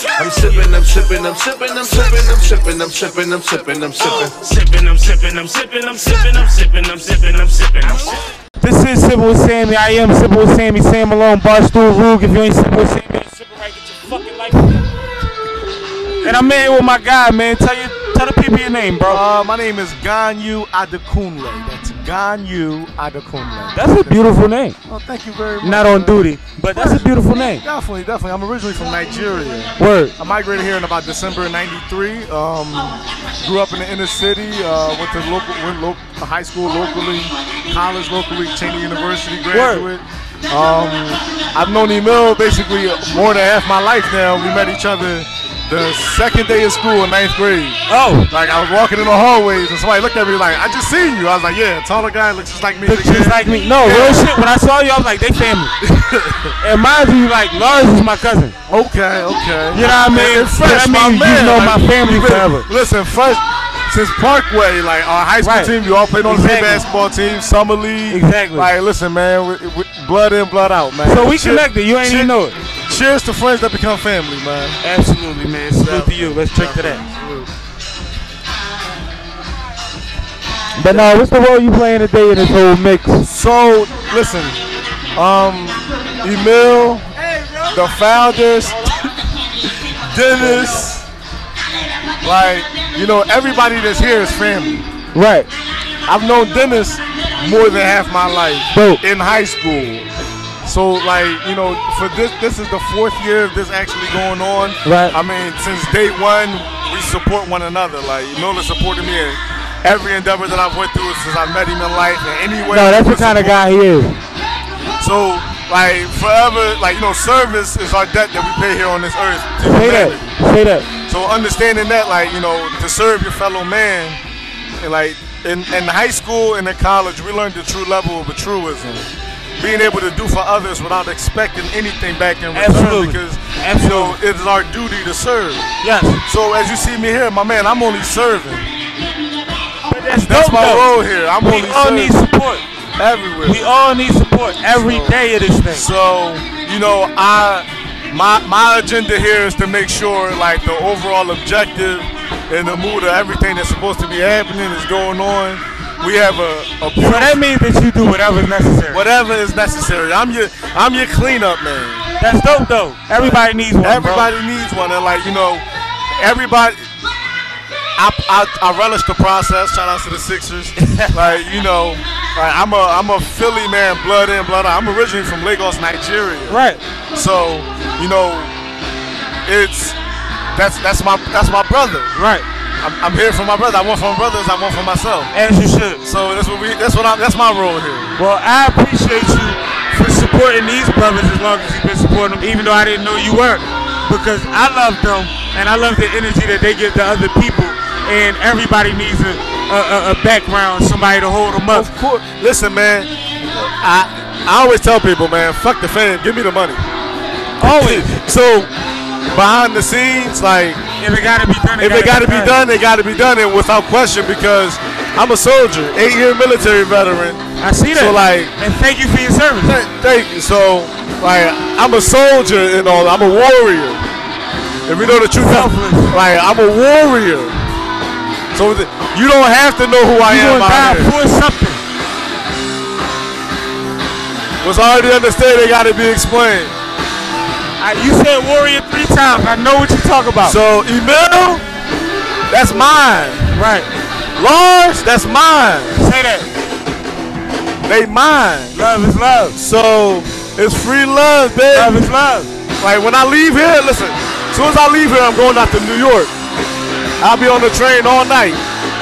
I'm sipping, I'm sipping, I'm sipping, I'm sipping, I'm sipping, I'm sipping, I'm sipping, I'm sipping. Sipping, I'm sipping, I'm sipping, I'm sipping, I'm sipping, I'm sipping, I'm sipping, I'm sipping. This is Sipping with Sammie. I am Sipping with Sammie. Sam Malone, Barstool Rug. If you ain't Sipping with Sammie, you ain't sipping right. Get your fucking life. And I'm in here with my guy, man. Tell you, tell the people your name, bro. Uh, my name is Ganiyu Adekunle. That's Ganiyu Adekunle. That's a beautiful name. Oh, thank you very much. Not on duty, but that's a beautiful name. Definitely, definitely. I'm originally from Nigeria. Word. I migrated here in about December of '93. Um, grew up in the inner city. Uh, went to local, went lo- high school locally, college locally, Cheyney University graduate. Um, I've known Emil basically more than half my life now. We met each other the second day of school in ninth grade. Oh, Like I was walking in the hallways and somebody looked at me like, "I just seen you." I was like, "Yeah, taller guy looks just like me." looks just like me. No, real shit. When I saw you, I was like, they family. and mind you, like Lars is my cousin. Okay, okay. You know what I mean? Fresh, That means my you know Like, my family been- forever. Listen, fresh since Parkway, like our high school Right. team, you all played on the same basketball team, summer league. Exactly. Like, listen, man, we, we, blood in, blood out, man. So we Cheer- connected. You ain't cheer- even know it. Cheers to friends that become family, man. Absolutely, man. Salute to you. Let's drink to that. But now, what's the role you playing today in this whole mix? So, listen, um, Emil, the founders, Dennis, like, you know, everybody that's here is family. Right. I've known Dennis more than half my life Dope. in high school. So like you know, for this this is the fourth year of this actually going on. Right. I mean, since day one, we support one another. Like Miller supported me in every endeavor that I've went through since I met him in life and anyway. No, that's the kind of guy he is. So like forever, like you know, service is our debt that we pay here on this earth. Say that. Say that. So understanding that, like you know, to serve your fellow man, and like in, in high school and in college, we learned the true level of a truism. Being able to do for others without expecting anything back in return, Absolutely. because you know it is our duty to serve. Yes. So as you see me here, my man, I'm only serving. But that's, That's my though. role here. I'm We only all serving need support. everywhere. We all need support every day of this thing. So, you know, I my my agenda here is to make sure like the overall objective and the mood of everything that's supposed to be happening is going on. We have a, a So that means that you do whatever's necessary. whatever is necessary. I'm your I'm your cleanup man. That's dope, though. Everybody needs one. bro. Everybody needs one, and like you know, everybody. I, I, I relish the process. Shout out to the Sixers. like you know, like I'm a I'm a Philly man, blood in, blood out. I'm originally from Lagos, Nigeria. Right. So, you know, it's that's that's my that's my brother. Right. I'm, I'm here for my brother. I want for my brothers. I want for myself. As you should. So that's what we. That's what I. That's my role here. Well, I appreciate you for supporting these brothers as long as you've been supporting them, even though I didn't know you were. Because I love them and I love the energy that they give to other people. And everybody needs a, a, a- background, somebody to hold them up. Of course. Listen, man. I I always tell people, man, fuck the fame. Give me the money. Always. So behind the scenes, like If it gotta be done, if it got to be done, it got to be done, and without question, because I'm a soldier, eight-year military veteran. I see that. So like, and thank you for your service. Th- Thank you. So, like, I'm a soldier and all. I'm a warrior. If you know the truth, Selfless. like, I'm a warrior. So th- you don't have to know who I You am out for something. Was already understood. They got to be explained. I, you said warrior three times. I know what you talk about. So Emil, that's mine. right. Lars, that's mine. Say that. They mine. Love is love. So it's free love, baby. Love is love. Like when I leave here, listen. As soon as I leave here, I'm going out to New York. I'll be on the train all night.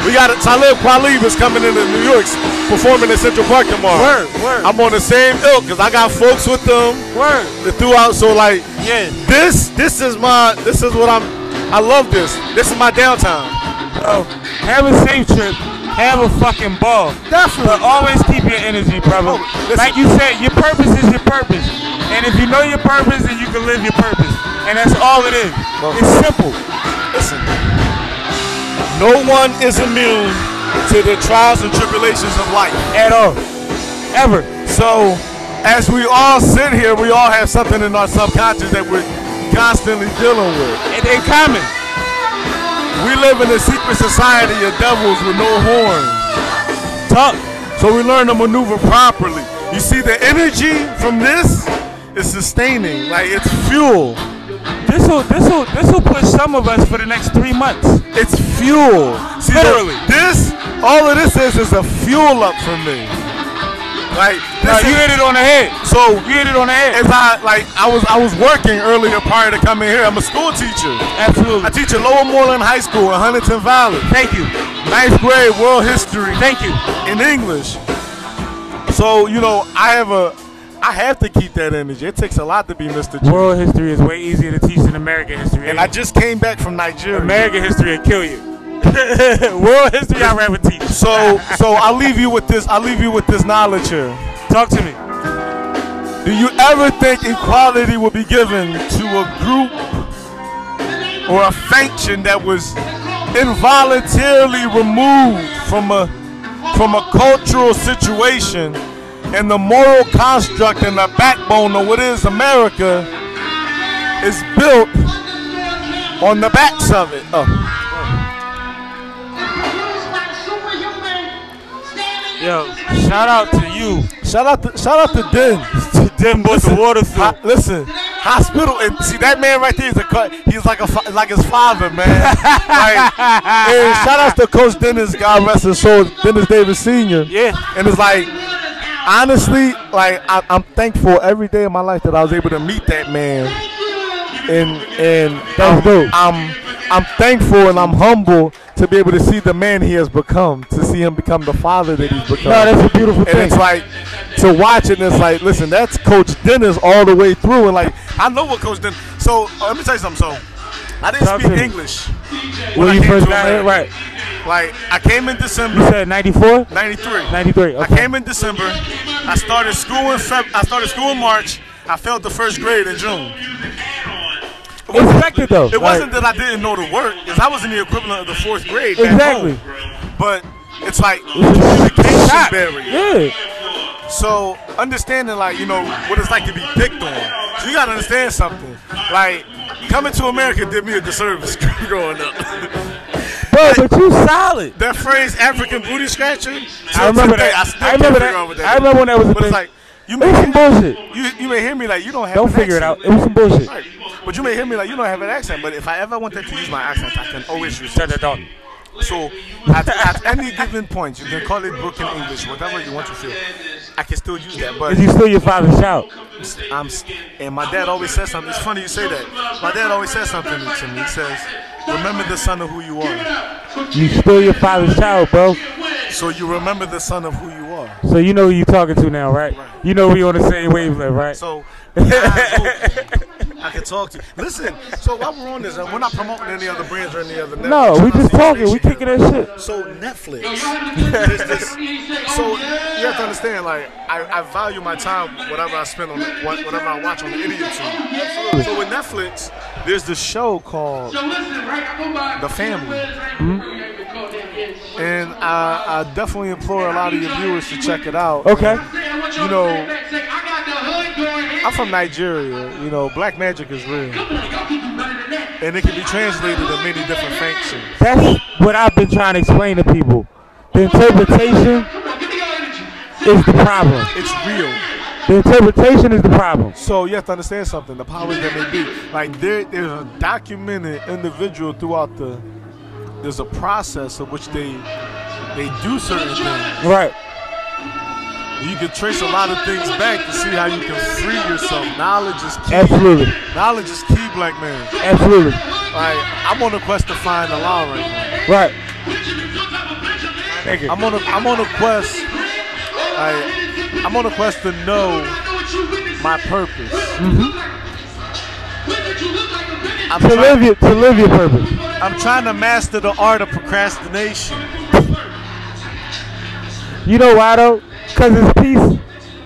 We got it. Talib Kweli is coming into New York, performing in Central Park tomorrow. Word, word. I'm on the same ilk because I got folks with them Word. throughout. So like, Yeah. this, this is my, this is what I'm. I love this. This is my downtime. Bro, have a safe trip. Have a fucking ball. Definitely. But always keep your energy, brother. Oh, like you said, your purpose is your purpose. And if you know your purpose, then you can live your purpose. And that's all it is. Well- it's simple. Listen, no one is immune to the trials and tribulations of life. At all. Ever. So, as we all sit here, we all have something in our subconscious that we're constantly dealing with. And in common. We live in a secret society of devils with no horns. Talk. So we learn to maneuver properly. You see, the energy from this is sustaining. Like it's fuel. This will this will this will push some of us for the next three months. It's fuel. See, Literally. this, all of this is, is a fuel up for me. Like No, this you is- hit it on the head. so You hit it on the head. as I like, I was I was working earlier prior to coming here. I'm a school teacher. Absolutely. I teach at Lower Moreland High School in Huntingdon Valley. Thank you. Ninth grade world history Thank you. in English. So you know, I have a, I have to keep that energy. It takes a lot to be Mr. G. World history is way easier to teach than American history. And I just came back from Nigeria. American history will kill you. World history I'd rather teach. So so I'll leave you with this. I'll leave you with this knowledge here. Talk to me. Do you ever think equality will be given to a group or a faction that was involuntarily removed from a from a cultural situation and the moral construct and the backbone of what is America is built on the backs of it? Oh. Yo, shout out to you. Shout out to shout out to Den. Them bought the water listen, hospital and see that man right there is a co- he's like a like his father, man. like, and shout out to Coach Dennis, God rest his soul, Dennis Davis Senior. Yeah. And it's like, honestly, like I, I'm thankful every day of my life that I was able to meet that man. And and I'm, dope. I'm I'm thankful and I'm humble to be able to see the man he has become, to see him become the father that he's become. No, that's a beautiful And thing. it's like to watch it. And it's like, listen, that's Coach Dennis all the way through. And like, I know what Coach Dennis. So uh, let me tell you something. So I didn't Talk speak. English when you first got right? Like I came in December. You said 94? '93. 93. I came in December. I started school in Feb. I started school in March. I failed the first grade in June. Expected though. It wasn't that I didn't know the work, because I was in the equivalent of the fourth grade. Exactly. home. But it's like communication barrier. Yeah. So understanding like you know what it's like to be picked on. So you gotta understand something. Like coming to America did me a disservice growing up. Bro, but you solid. that phrase African booty scratcher. I remember today, that. I, I remember that. out what I remember when that was a But it's like you It was some bullshit. you, you may hear me like you don't have. Don't figure it out. It was some bullshit. Right. But you may hear me like you don't have an accent. But if I ever wanted to use my accent, I can always use it. That down. So at, at any given point, you can call it broken English, whatever you want to feel. I can still use that. But Is you still your father's child? I'm, and my dad always says something. It's funny you say that. My dad always says something to me. He says, "Remember the son of who you are." You still your father's child, bro. So you remember the son of who you are. So you know who you're talking to now, right? You know we on the same wavelength, right? So I can talk to you. Listen. So while we're on this, uh, we're not promoting any other brands or any other. No, Netflix we just talking. We nation. kicking that shit. So Netflix. this, so you have to understand, like I, I value my time, whatever I spend on what- whatever I watch on the idiot tube. So with Netflix, there's this show called The Family, hmm? and I, I definitely implore a lot of your viewers to check it out. Okay. You know, I'm from Nigeria. You know, black magic is real, and it can be translated in many different functions. That's what I've been trying to explain to people. The interpretation is the problem. It's real. The interpretation is the problem. So you have to understand something. The powers that may be, like there, there's a documented individual throughout the. There's a process of which they they do certain things. Right. You can trace a lot of things back to see how you can free yourself. Knowledge is key. Absolutely. Knowledge is key, black man. Absolutely. Like I'm on a quest to find the law right now. Right. Thank you. I'm on a I'm on a quest. I I'm on a quest to know my purpose. I'm to trying- live your to live your purpose. I'm trying to master the art of procrastination. You know why though? Cause it's peace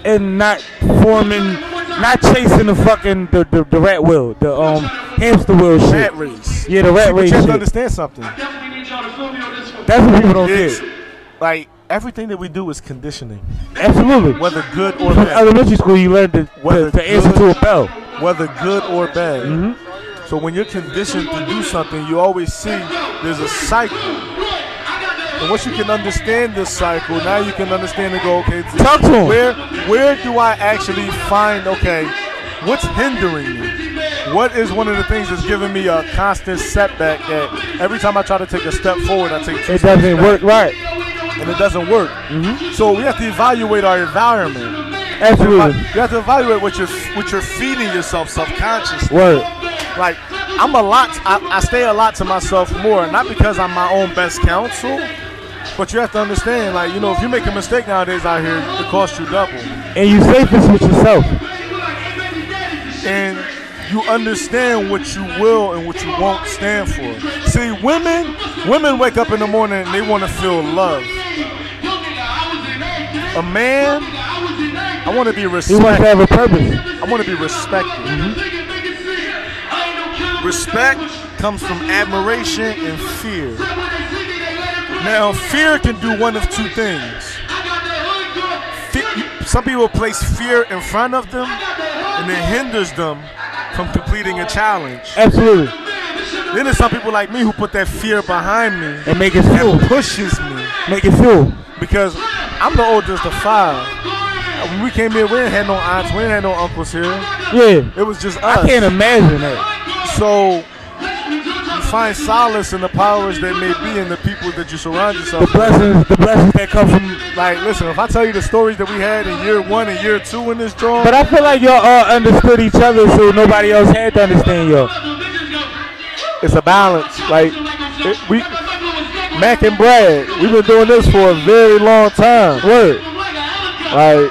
and not forming, not chasing the fucking the, the, the rat wheel, the um hamster wheel shit. Rat race. Yeah, the rat See, but race you have to understand something. That's what people don't It's get. like everything that we do is conditioning, Absolutely. whether good or bad. elementary school, you learned to, Whether to, to answer to a bell. Whether good or bad. Mm-hmm. So when you're conditioned to do something, you always see there's a cycle. And once you can understand this cycle, now you can understand and go, okay, Talk to where where do I actually find okay, what's hindering me? What is one of the things that's giving me a constant setback that every time I try to take a step forward, I take two It doesn't work right. And it doesn't work. Mm-hmm. So we have to evaluate our environment. Absolutely. You have to evaluate what you're what you're feeding yourself subconsciously. Word. Like I'm a lot. I, I stay a lot to myself more, not because I'm my own best counsel, but you have to understand. Like you know, if you make a mistake nowadays out here, it costs you double, And you safest with yourself. and you understand what you will and what you won't stand for. See, women, women wake up in the morning and they want to feel love. A man, I want to be He wants respected. to have a purpose. I want to be respected. Mm-hmm. Respect comes from admiration and fear. Now, fear can do one of two things. Fe- Some people place fear in front of them, and it hinders them from completing a challenge. Absolutely. Then there's some people like me who put that fear behind me And make it and pushes me Make it fuel. because I'm the oldest of five. When we came here, we didn't have no aunts, we didn't have no uncles here. Yeah. It was just us. I can't imagine that. So you find solace in the powers that may be in the people that you surround The yourself with. blessings, the blessings that come from. Like, listen, if I tell you the stories that we had in year one and year two in this drawing, But I feel like y'all all understood each other, so nobody else had to understand y'all. It's a balance. Like, it, we, Mac and Brad, we've been doing this for a very long time. Word. Like,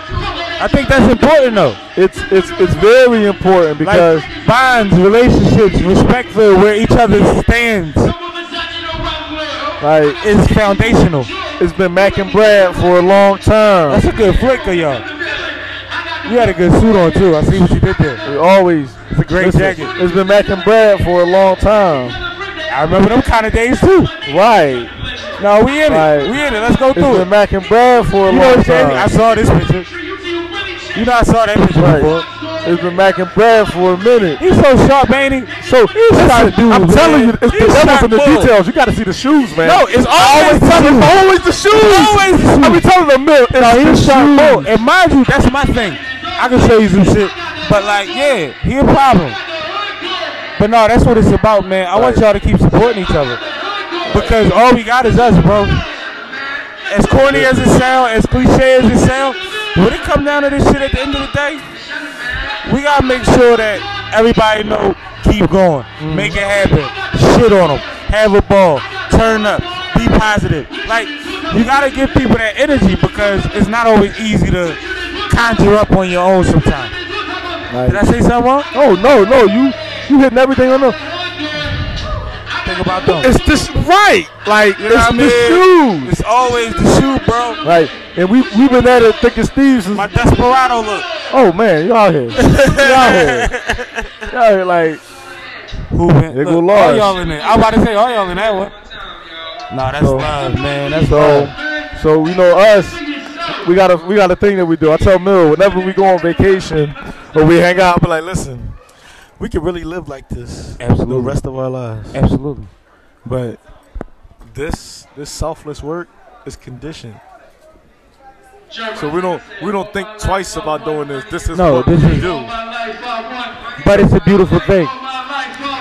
I think that's important though. it's it's it's very important because Like bonds, relationships, respect for where each other stands like it's foundational. it's been Mac and Brad for a long time. That's a good flick of y'all. You had a good suit on too. I see what you did there. We always It's a great listen, jacket. It's been Mac and Brad for a long time. I remember them kind of days too. Right. No, we in Right. it. We in it. Let's go It's through been it. Mac and Brad for a You know long what, Jamie? I saw this picture. You know I saw that picture Right. before. It's been Mac and Brad for a minute. He's so sharp, ain't he? So listen, dude, I'm man. telling you, it's the He's devil's in the bull. details. You got to see the shoes, man. No, it's I always always the shoes. always the shoes. Always the I be telling them, Mill, it's No, the he's sharp bull. shoes. And mind you, that's my thing. I can show you some shit. But like, yeah, he a problem. But no, that's what it's about, man. I want y'all to keep supporting each other. Because all we got is us, bro. As corny as it sound, as cliche as it sound, when it come down to this shit at the end of the day, we gotta make sure that everybody know keep going, mm-hmm. make it happen, shit on them, have a ball, turn up, be positive. Like you gotta give people that energy because it's not always easy to conjure up on your own sometimes. Did I say something wrong? Oh no, no, you you hitting everything on the. Think about them. It's this right, like You know it's the mean? shoes, It's always the shoe, bro. right? And we we've been at it thick as thieves. My desperado look. Oh man, y'all here, y'all here, out here, like Who man? They Look, go all y'all in there. I was about to say all y'all in that one. Nah, that's So- love, man. That's So, love. so you know us, we got a we got a thing that we do. I tell Mill whenever we go on vacation or we hang out, I be like, listen, we can really live like this Absolutely. the rest of our lives. Absolutely. But this this selfless work is conditioned. So we don't we don't think twice about doing this. This is No, what this we is- do. But it's a beautiful thing.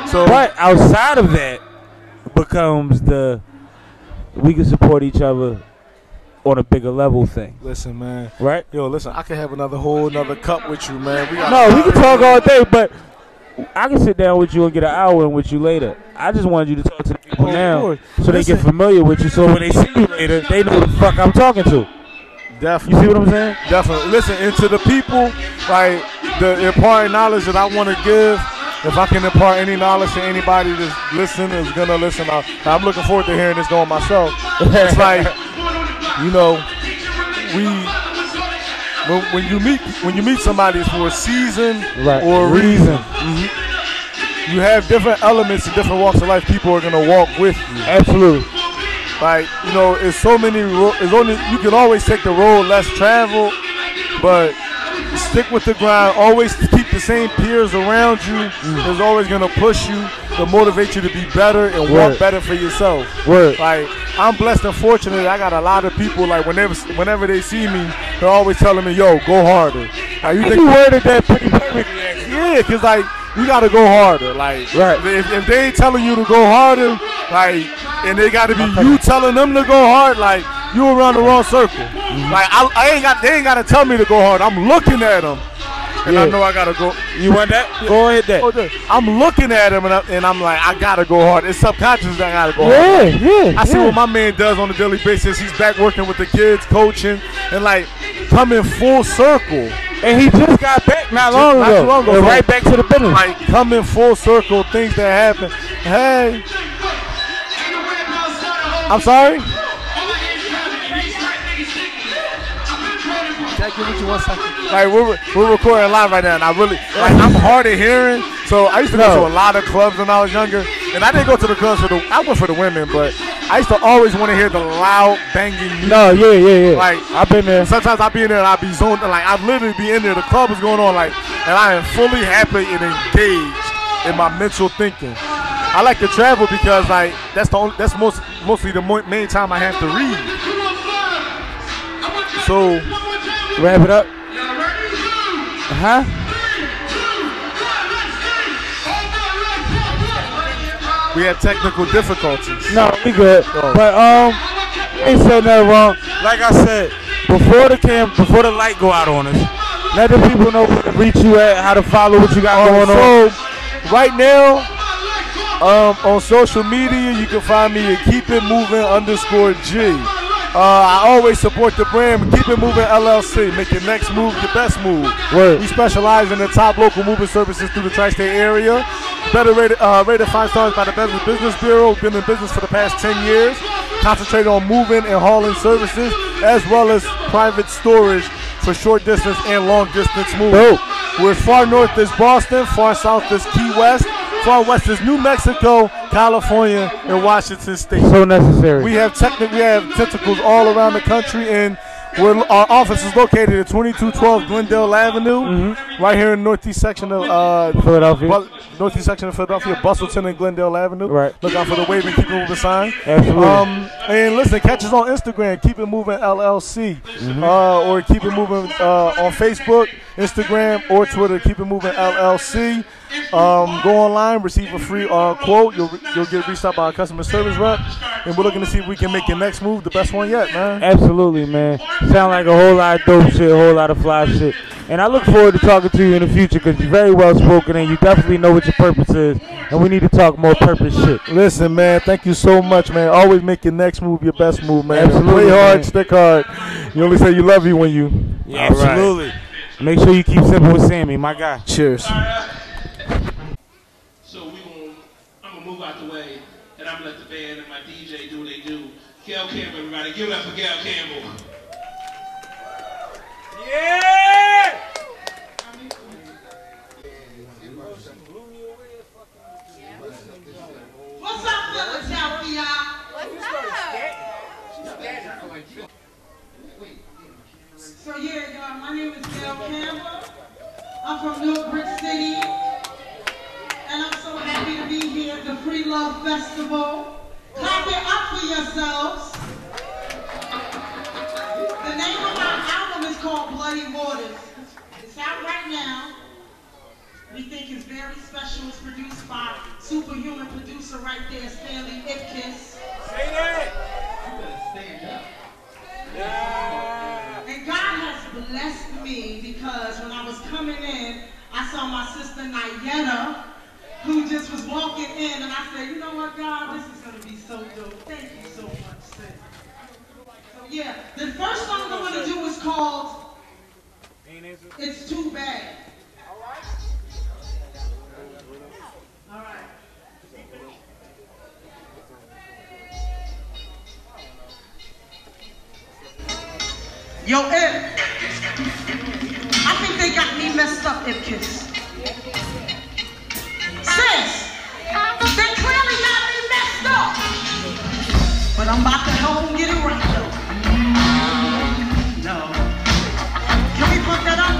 So But outside of that becomes the we can support each other on a bigger level thing, listen, man. right? Yo, listen, I can have another whole another cup with you, man. We got No, we can talk all day, but I can sit down with you and get an hour in with you later. I just wanted you to talk to the people Oh, now Lord. so they get familiar with you. So when they see you later, they know the fuck I'm talking to. Definitely. You see what I'm saying? Definitely. Listen, and to the people, like the imparting knowledge that I want to give, if I can impart any knowledge to anybody that's listening, is gonna listen. I, I'm looking forward to hearing this going myself. It's like, you know, we when, when you meet when you meet somebody for a season Right. or a reason, Reason. Mm-hmm. you have different elements and different walks of life. People are gonna walk with you. Absolutely. Like you know, it's so many. It's only you can always take the road less traveled, but stick with the grind. Always the same peers around you is always gonna push you to motivate you to be better and Word. want better for yourself. Word. Like I'm blessed and fortunate. I got a lot of people like whenever whenever they see me, they're always telling me, "Yo, go harder." Like you think You worded that pretty actually. yeah, cause like you gotta go harder. Like Right. if, if they ain't telling you to go harder, like and they gotta be you telling them to go hard, like you around the wrong circle. Mm-hmm. Like I, I ain't got they ain't gotta tell me to go hard. I'm looking at them. And I know I gotta go. You want that? Go ahead, that. Oh, I'm looking at him and, I, and I'm like, I gotta go hard. It's subconscious that I gotta go Yeah, hard. yeah. I see yeah. what my man does on a daily basis. He's back working with the kids, coaching, and like coming full circle. And he just got back not long not ago. too long ago, And right back to the business. like coming full circle, things that happen. Hey, I'm sorry. Jackie, what you want? Like we're we're recording live right now, and I really like I'm hard of hearing. So I used to go No. to a lot of clubs when I was younger, and I didn't go to the clubs for the. I went for the women, but I used to always want to hear the loud banging music. no, yeah, yeah, yeah. Like I've been there. Sometimes I'll be in there and I'll be zoned, like I'll literally be in there. The club is going on, like, and I am fully happy and engaged in my mental thinking. I like to travel because, like, that's the only, that's most mostly the main time I have to read. So Wrap it up. Huh? we had technical difficulties. No, we good. But um, ain't said nothing wrong. Like I said, before the cam, before the light go out on us, let the people know where to reach you at, how to follow what you got Um, going on. so right now, um, on social media, you can find me at Keep It Moving underscore G. Uh, I always support the brand. Keep It Moving LLC. Make your next move your best move. Word. We specialize in the top local moving services through the tri-state area. Better rated, uh, rated five stars by the Beverly Business Bureau. Been in business for the past 10 years. Concentrated on moving and hauling services, as well as private storage for short distance and long distance moves. We're far north is Boston, far south is Key West, far west as New Mexico, California, and Washington State. So necessary. We have techni- we have tentacles all around the country, and we're, our office is located at 2212 Glendale Avenue, right here in northeast section of uh, Philadelphia. Bu- northeast section of Philadelphia, Bustleton and Glendale Avenue. Right. Look out for the waving, keep it moving sign. Absolutely. Um, and listen, catch us on Instagram, Keep It Moving LLC, uh, or Keep It Moving uh, on Facebook, Instagram, or Twitter, Keep It Moving LLC. Um, go online, receive a free uh, quote. You'll, you'll get reached out by our customer service rep, and we're looking to see if we can make your next move the best one yet, man. Absolutely, man. Sound like a whole lot of dope shit, a whole lot of fly shit. And I look forward to talking to you in the future because you're very well spoken and you definitely know what your purpose is. And we need to talk more purpose shit. Listen, man, thank you so much, man. Always make your next move your best move, man. Absolutely, Play hard, man. stick hard. You only say you love you when you. Yeah, absolutely. Make sure you keep sipping with Sammie, my guy. Cheers. So we gonna, I'm gonna move out the way, and I'm gonna let the band and my DJ do what they do. Gail Campbell, everybody, give it up for Gail Campbell. Yeah! I'm from New City. And I'm so happy to be here at the Free Love Festival. Clap it up for yourselves. The name of our album is called Bloody Waters. It's out right now. We think it's very special. It's produced by superhuman producer right there, Stanley Ipkiss. Say that! And God has blessed me because when I was coming in, I saw my sister Nayetta, who just was walking in, and I said, you know what, God, this is gonna be so dope. Thank you so much, sis. So yeah, the first song I'm gonna do is called It's Too Bad. Alright. All right. Yo, Ip. I think they got me messed up, Ipkiss. Sis, they clearly got me messed up. But I'm about to help them get it right, though. Mm, no. Can we put that up?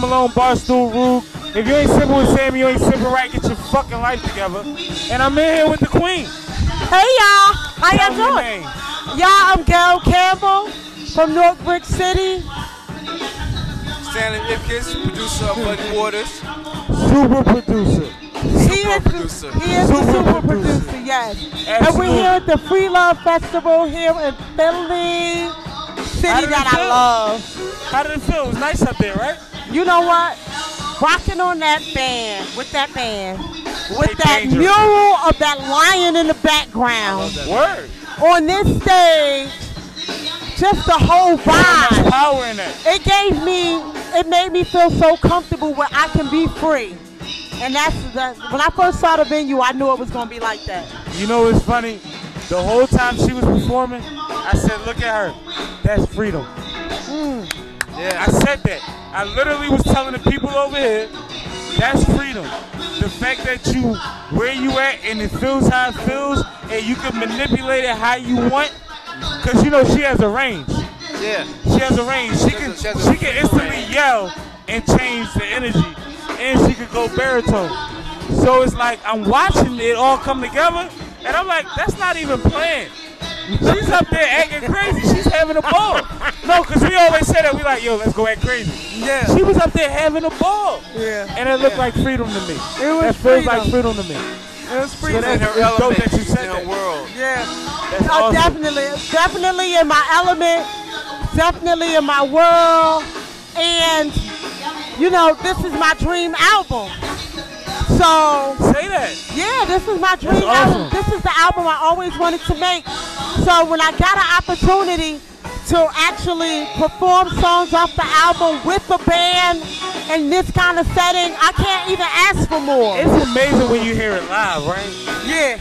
Sammie. Sam Malone, Barstool Rube. If you ain't sipping with Sammie, you ain't sipping right. Get your fucking life together. And I'm in here with the queen. Hey y'all, how y'all me doing? Y'all, I'm Gail Campbell from North Brick City. Stanley Ipkiss, producer of Muddy Waters. Super producer. He is, producer. The, he is the Super super producer. producer, yes. And we're here at the Free Love Festival here in Philly, city that I feel? love. How did it feel? It was nice up there, right? You know what? Rocking on that band, with that band, with that dangerous. mural of that lion in the background Word. on this stage, just the whole vibe. power in that. it gave me, it made me feel so comfortable where I can be free. And that's the, when I first saw the venue, I knew it was gonna be like that. You know what's funny? The whole time she was performing, I said, look at her. That's freedom. Mm. Yeah. I said that. I literally was telling the people over here, that's freedom. The fact that you, where you at, and it feels how it feels, and you can manipulate it how you want. Cause you know she has a range. Yeah. She has a range. She She can, a- she she can instantly yell and change the energy, and she could go baritone. So it's like I'm watching it all come together, and I'm like, that's not even planned. She's up there acting crazy. She's having a ball. No, because we always say that. We like, yo, let's go act crazy. Yeah. She was up there having a ball. Yeah. And it looked like freedom to me. It was that feels like freedom. freedom to me. It was free. So in that's her it's dope element. that you said in her that. world. Yeah. That's Oh, awesome. definitely, definitely in my element, definitely in my world, and you know, this is my dream album. So Say that. yeah, this is my dream That's awesome. album. This is the album I always wanted to make. So when I got an opportunity to actually perform songs off the album with the band in this kind of setting, I can't even ask for more. It's amazing when you hear it live, right? yeah,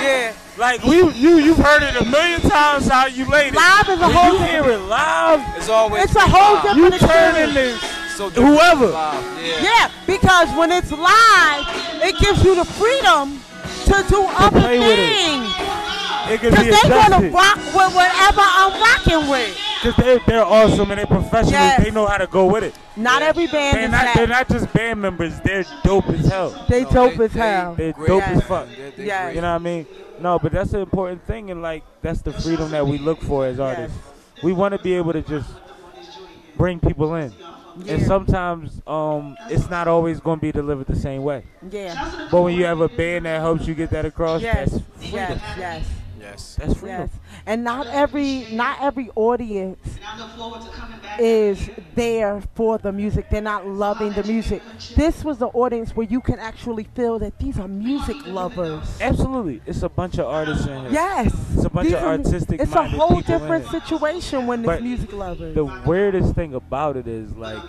yeah. Like we, you, you've heard it a million times how you laid it. Live is a when whole you hear it live, It's always It's a whole live. you different turn experience. into So whoever. Yeah. Yeah, because when it's live, it gives you the freedom to do other play things. Because be they're going to rock with whatever I'm rocking with. Because they're, they're awesome and they're professionals. Yes. They know how to go with it. Not every band They're is not, they're not just band members. They're dope as hell. They No, dope they- as hell. They're dope Yes. as fuck. Yes. great. You know what I mean? No, but that's the important thing, and like that's the freedom that we look for as artists. We want to be able to just bring people in, and sometimes um, it's not always going to be delivered the same way. Yeah. But when you have a band that helps you get that across, Yes. that's Yes. Yes. Yes. that's freedom. Yes. And not every not every audience is there for the music. They're not loving the music. This was the audience where you can actually feel that these are music lovers. Absolutely, it's a bunch of artists in here. Yes. It's a bunch These of are- artistic It's a whole different situation when it's music lovers. The weirdest thing about it is like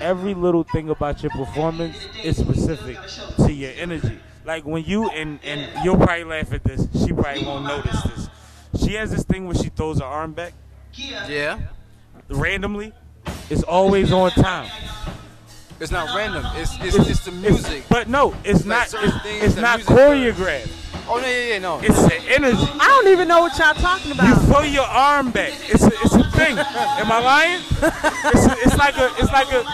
every little thing about your performance is specific to your energy. Like when you and and you'll probably laugh at this. She probably won't notice this. She has this thing where she throws her arm back Yeah. randomly. It's always on time. It's not random. It's it's, it's, the music. but no, it's Like not. It's, it's not music choreographed. oh no, yeah, yeah, no. It's the energy. I don't even know what y'all talking about. You throw your arm back. It's a, it's a thing. Am I lying? It's, a, it's like a it's like a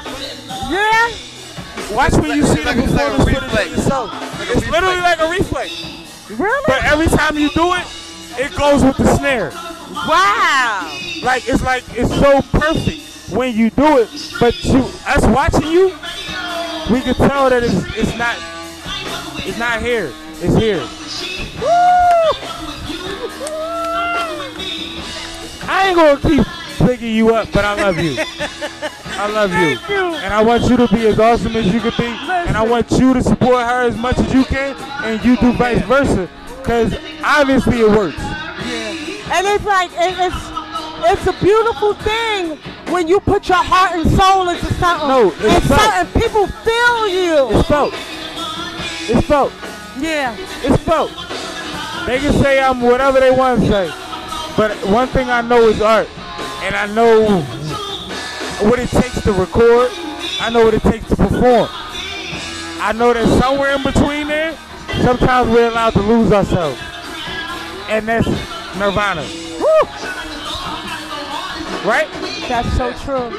Yeah. Watch when you see like- the it's like a reflex. of yourself. It's literally like a reflex. Really? But every time you do it, it goes with the snare. wow. Like it's like it's so perfect when you do it. But you, us watching you, we can tell that it's it's not it's not here. It's here. I ain't gonna keep picking you up, but I love you. I love you. You. And I want you to be as awesome as you can be. And I want you to support her as much as you can, and you do vice versa. Because obviously it works. And it's like it, it's it's a beautiful thing when you put your heart and soul into something. No, it's and, felt. something people feel you. It's felt. It's felt. Yeah. It's felt. They can say I'm whatever they want to say. But one thing I know is art. And I know what it takes to record. I know what it takes to perform. I know that somewhere in between there, sometimes we're allowed to lose ourselves. And that's Nirvana. Right? That's so true.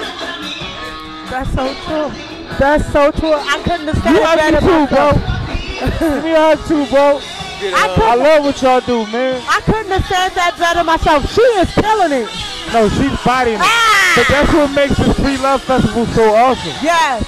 That's so true. That's so true. I couldn't have said You it hug me better too, bro. myself. Give me a hug too, bro. I I couldn't, love what y'all do, man. I couldn't have said that better myself. She is killing it. No, she's bodying it. Ah! But that's what makes this free love festival so awesome. Yes.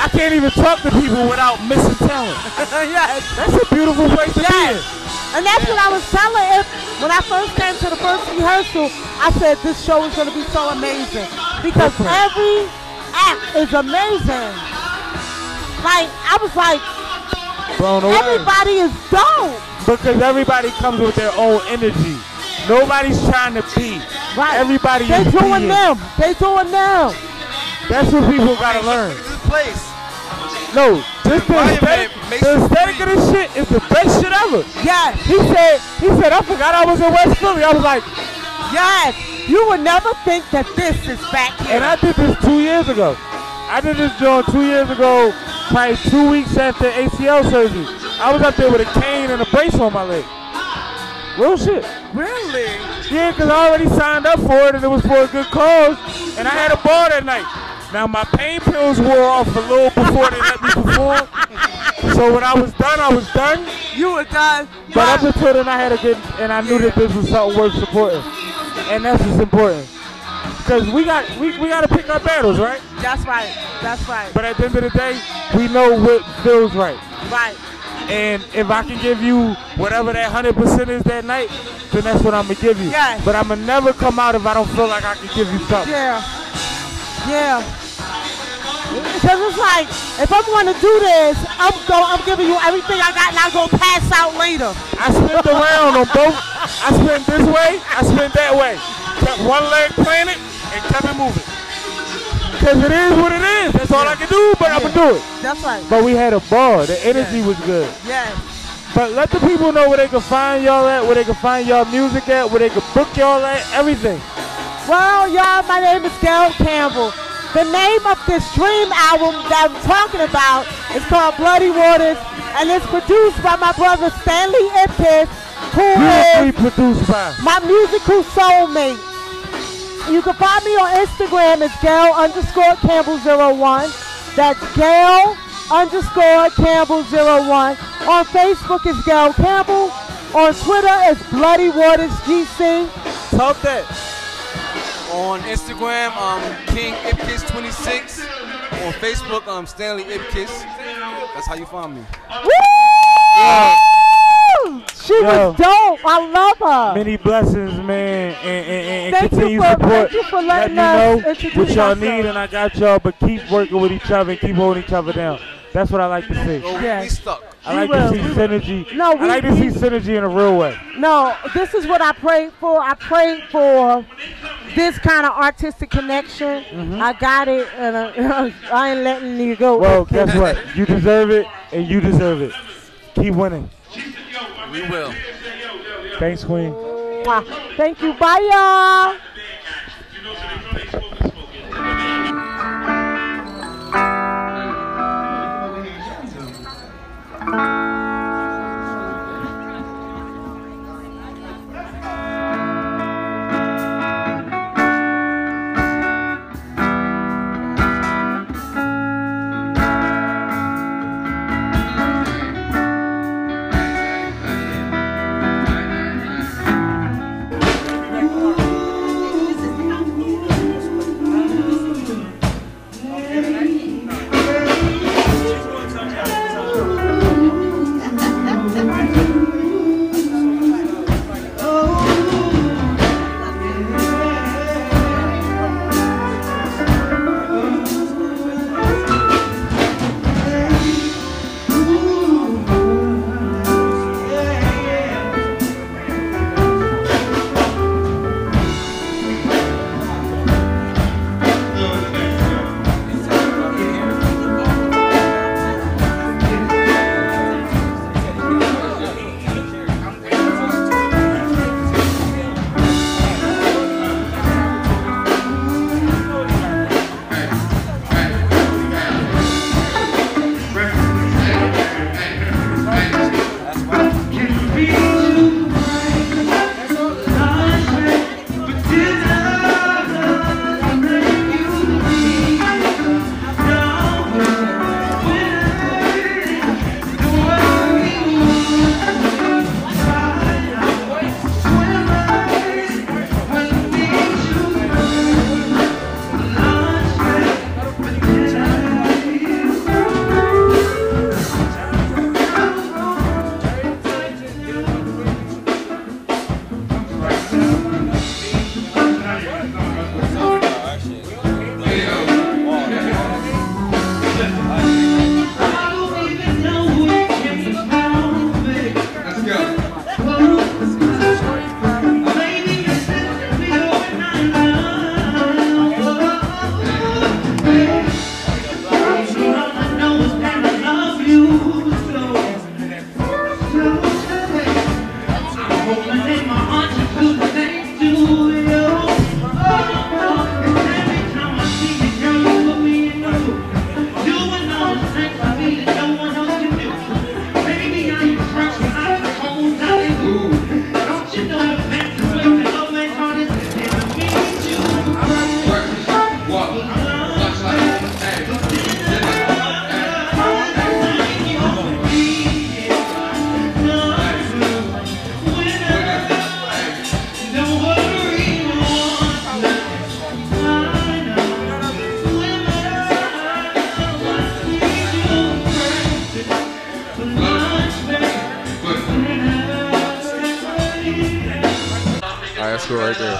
I can't even talk to people without missing talent. yes. That's a beautiful place to be in. Yes. And that's what I was telling if when I first came to the first rehearsal, I said this show is gonna be so amazing. Because Different. every act is amazing. Like I was like, Blown away. everybody is dope. Because everybody comes with their own energy. Nobody's trying to be. Right. Everybody They is doing being. them. They doing them. That's what people gotta learn. This place. No, just the Environment aesthetic, the you aesthetic of this shit is the best shit ever. Yes. He said, he said, I forgot I was in West Philly. I was like, Yes. You would never think that this is back here. and I did this two years ago. I did this joint two years ago, probably two weeks after ACL surgery. I was up there with a cane and a brace on my leg. Real shit. really? Yeah, because I already signed up for it and it was for a good cause. And I had a ball that night. Now my pain pills wore off a little before they let me perform. So when I was done, I was done. You were done. But up until then, I had a good, and I knew that this was something worth supporting. And that's what's important. Because we got, we, we got to pick our battles, right? That's right. That's right. But at the end of the day, we know what feels right. Right. And if I can give you whatever that hundred percent is that night, then that's what I'm gonna give you. Yes. But I'ma never come out if I don't feel like I can give you something. Yeah. Yeah. Because it's like, if I'm going to do this, I'm go, I'm giving you everything I got and I'm going to pass out later. I spin around on both. I spin this way, I spin that way. Kept one leg planted and kept it moving. Cause it is what it is. That's all I can do, but I'ma do it. That's right. But we had a ball. The energy was good. Yeah. But let the people know where they can find y'all at, where they can find y'all music at, where they can book y'all at, everything. Well, y'all, my name is Gail Campbell. The name of this dream album that I'm talking about is called Bloody Waters, and it's produced by my brother Stanley Ipkiss, who Beautifully is produced by. my musical soulmate. You can find me on Instagram as Gail underscore Campbell01. That's Gail underscore Campbell01. On Facebook is Gail Campbell. On Twitter is Bloody Waters GC. Talk that. On Instagram, um, King Ipkiss26. On Facebook, um, Stanley Ipkiss. That's how you find me. Woo! She Yo. was dope. I love her. Many blessings, man, and, and, and Thank you continue for- support. thank you for letting me us know what y'all ourselves. need, and I got y'all. But keep working with each other and keep holding each other down. That's what I like to see. So Yes. stuck. I We like to see synergy. No, I we- like to see synergy in a real way. No, this is what I prayed for. I prayed for this kind of artistic connection. Mm-hmm. I got it, and I, I ain't letting you go. Well, guess what? You deserve it, and you deserve it. Keep winning. We will. Thanks, Queen. Thank you. Bye, y'all.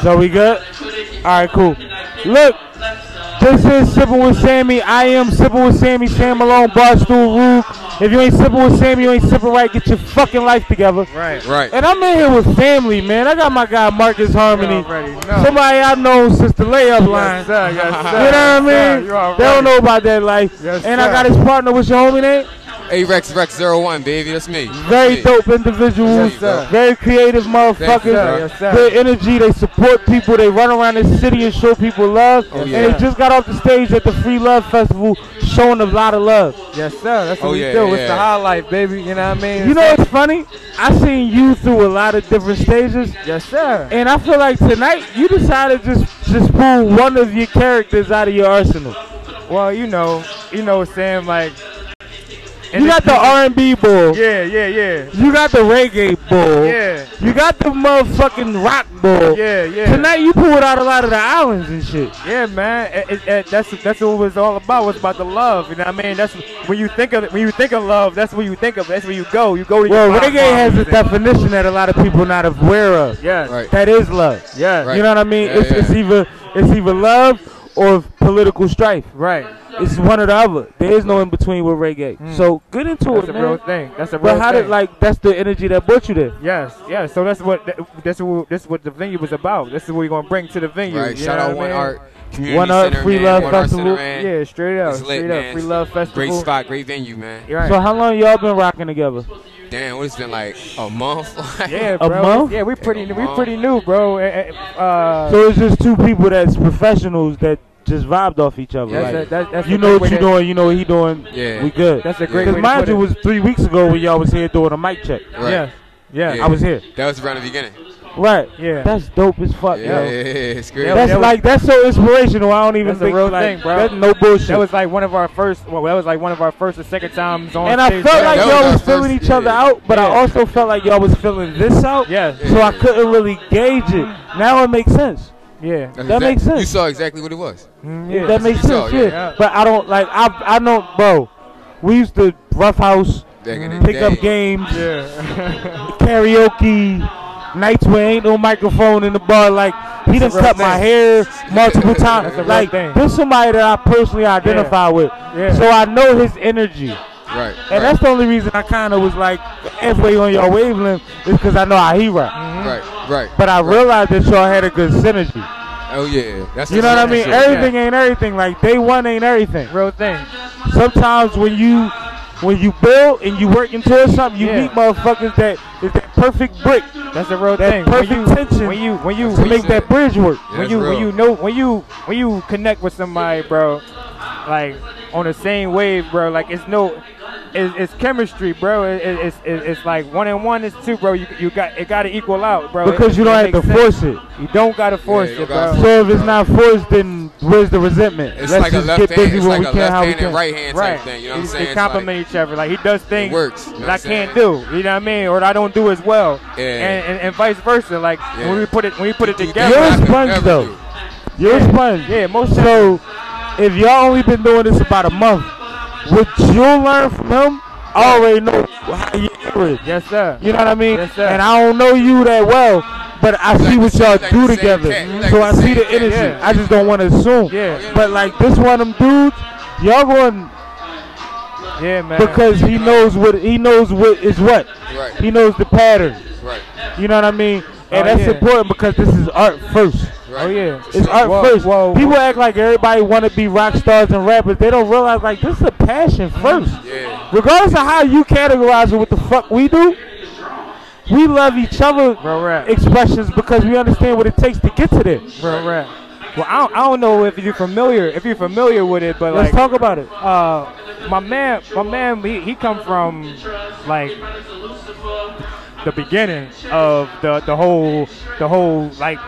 So we good? All right, cool. Look, this is Sipping with Sammie. I am Sipping with Sammie, Sam Malone, Barstool Rube. If you ain't sipping with Sammie, you ain't sipping right. Get your fucking life together. Right. Right. And I'm in here with family, man. I got my guy Marcus Harmony. already know. Somebody I know since the layup line. Yes, sir. Yes, sir. You know what I mean? sir. You already- They don't know about that life. Yes, and I got his partner. What's your homie name? A Rex Rex 01, baby. That's me. Very Me. dope individuals. Yes, sir. Very creative motherfuckers. you. Yes, sir. Energy. They support people. They run around the city and show people love. Oh, And they just got off the stage at the Free Love Festival showing a lot of love. Yes, sir. That's what Oh, we yeah, do. yeah. It's the highlight, baby. You know what I mean? You know what's funny? I seen you through a lot of different stages. Yes, sir. And I feel like tonight you decided to just just pull one of your characters out of your arsenal. Well, you know, you know, Sam. Like, You got the R&B bull. Yeah, yeah, yeah. You got the reggae bull. Yeah. You got the motherfucking rock bull. Yeah, yeah. Tonight you pulled out a lot of the islands and shit. Yeah, man. It, it, it, that's that's what it was all about. It's about the love. You know what I mean? That's when you think of when you think of love. That's where you think of. That's where you go. You go to. Well, your reggae has a definition that a lot of people not aware of. Yes. Right. That is love. Yeah. Right. You know what I mean? Yeah, it's, yeah. it's either it's either love or political strife. Right. It's one or the other. There is no in between with reggae. Hmm. So get into That's it, a man. real thing. That's a real thing. But how thing. did like that's the energy that brought you there? Yes, yes. So that's what that's what this is what the venue was about. This is what we're gonna bring to the venue. Right. Shout out what I One mean? Art Community One Art Free man. Love One Art Festival. Center, man. Yeah, straight up, It's lit, straight man. up. Free Love Festival. Great spot, great venue, man. You're right. So how long y'all been rocking together? Damn, what it's been like a month? yeah, A bro. month? Yeah, we pretty we month. pretty new, bro. Eh, eh, Uh, So it's just two people that's professionals that just vibed off each other. that's like, a, that, that's you know what you to- doing, you know what he doing. Yeah. We good. That's a great Because way to mind you, it. it was three weeks ago when y'all was here doing a mic check. Right. Yeah, yeah, Yeah. I was here. That was around the beginning. Right. Yeah. That's dope as fuck, Yeah, yo. it's great. That's that was- like that's so inspirational. I don't even That's a think real like, thing, bro. That's no bullshit. That was like one of our first. Well, that was like one of our first or second times on and I felt Yeah, like that y'all was was our filling first- each other out, but I also felt like y'all was filling this out. Yes. So I couldn't really gauge it. Now it makes sense. Yeah. That's that makes sense. You saw exactly what it was. Mm, yeah. That makes You sense, saw, yeah. yeah. But I don't like I I know, bro. We used to rough house, Back pick up games, Yeah. karaoke, nights where ain't no microphone in the bar. Like he done a real cut my hair multiple times. Like thing. this somebody that I personally identify with. Yeah. So I know his energy. Right. And that's the only reason I kind of was like halfway on your wavelength is because I know how he rock. Mm-hmm. right. Right. But I right. realized that y'all had a good synergy. Oh yeah. That's You know what I mean? shit. Everything ain't everything. Like day one ain't everything. Real thing. Sometimes when you when you build and you working towards something, you Yeah. meet motherfuckers that is that perfect brick That's the real That thing. perfect when you, tension When you when you to when make you, that bridge work. Yeah, when that's you when you know when you when you connect with somebody, bro, like on the same wave, bro. Like it's no, it's, it's chemistry, bro. It, it, it's it, it's like one and one is two, bro. You you got it got to equal out, bro. Because It- you don't have to makes force it. You don't gotta force you it, bro. So if it's not forced, then where's the resentment? It's Let's like a just left get hand. busy It's when like we a can, how left we hand and can. right hand Right. type thing. You know what I'm They- saying? They It's like- each other. Like he does things works, you know that I can't do. You know what I mean? Or I don't do as well. Yeah. And, and and vice versa. Like Yeah. when we put it when we put it together. You're a things I could sponge, though. do. You're a sponge. Yeah, most So if y'all only been doing this about a month, what you'll learn from him, I already know how you do it. Yes, sir. You know what I mean? Yes, sir. And I don't know you that well, but I see like what y'all like do together. like so the I see the energy. Yeah. I just don't want to assume. Yeah. But like this one of them dudes, y'all going Yeah, man. because he knows what he knows what is what. Right. He knows the pattern. Right. You know what I mean? And Oh, that's yeah. important because this is art first. oh yeah. It's art Whoa, first. whoa, People whoa. act like everybody want to be rock stars and rappers. They don't realize like this is a passion mm. first. Yeah. Regardless of how you categorize it, what the fuck we do, we love each other Real expressions because we understand what it takes to get to there. Real rap. Well, I don't, I don't know if you're familiar if you're familiar with it, but Let's like talk about it. uh, my man, my man, he, he come from like the beginning of the the whole the whole like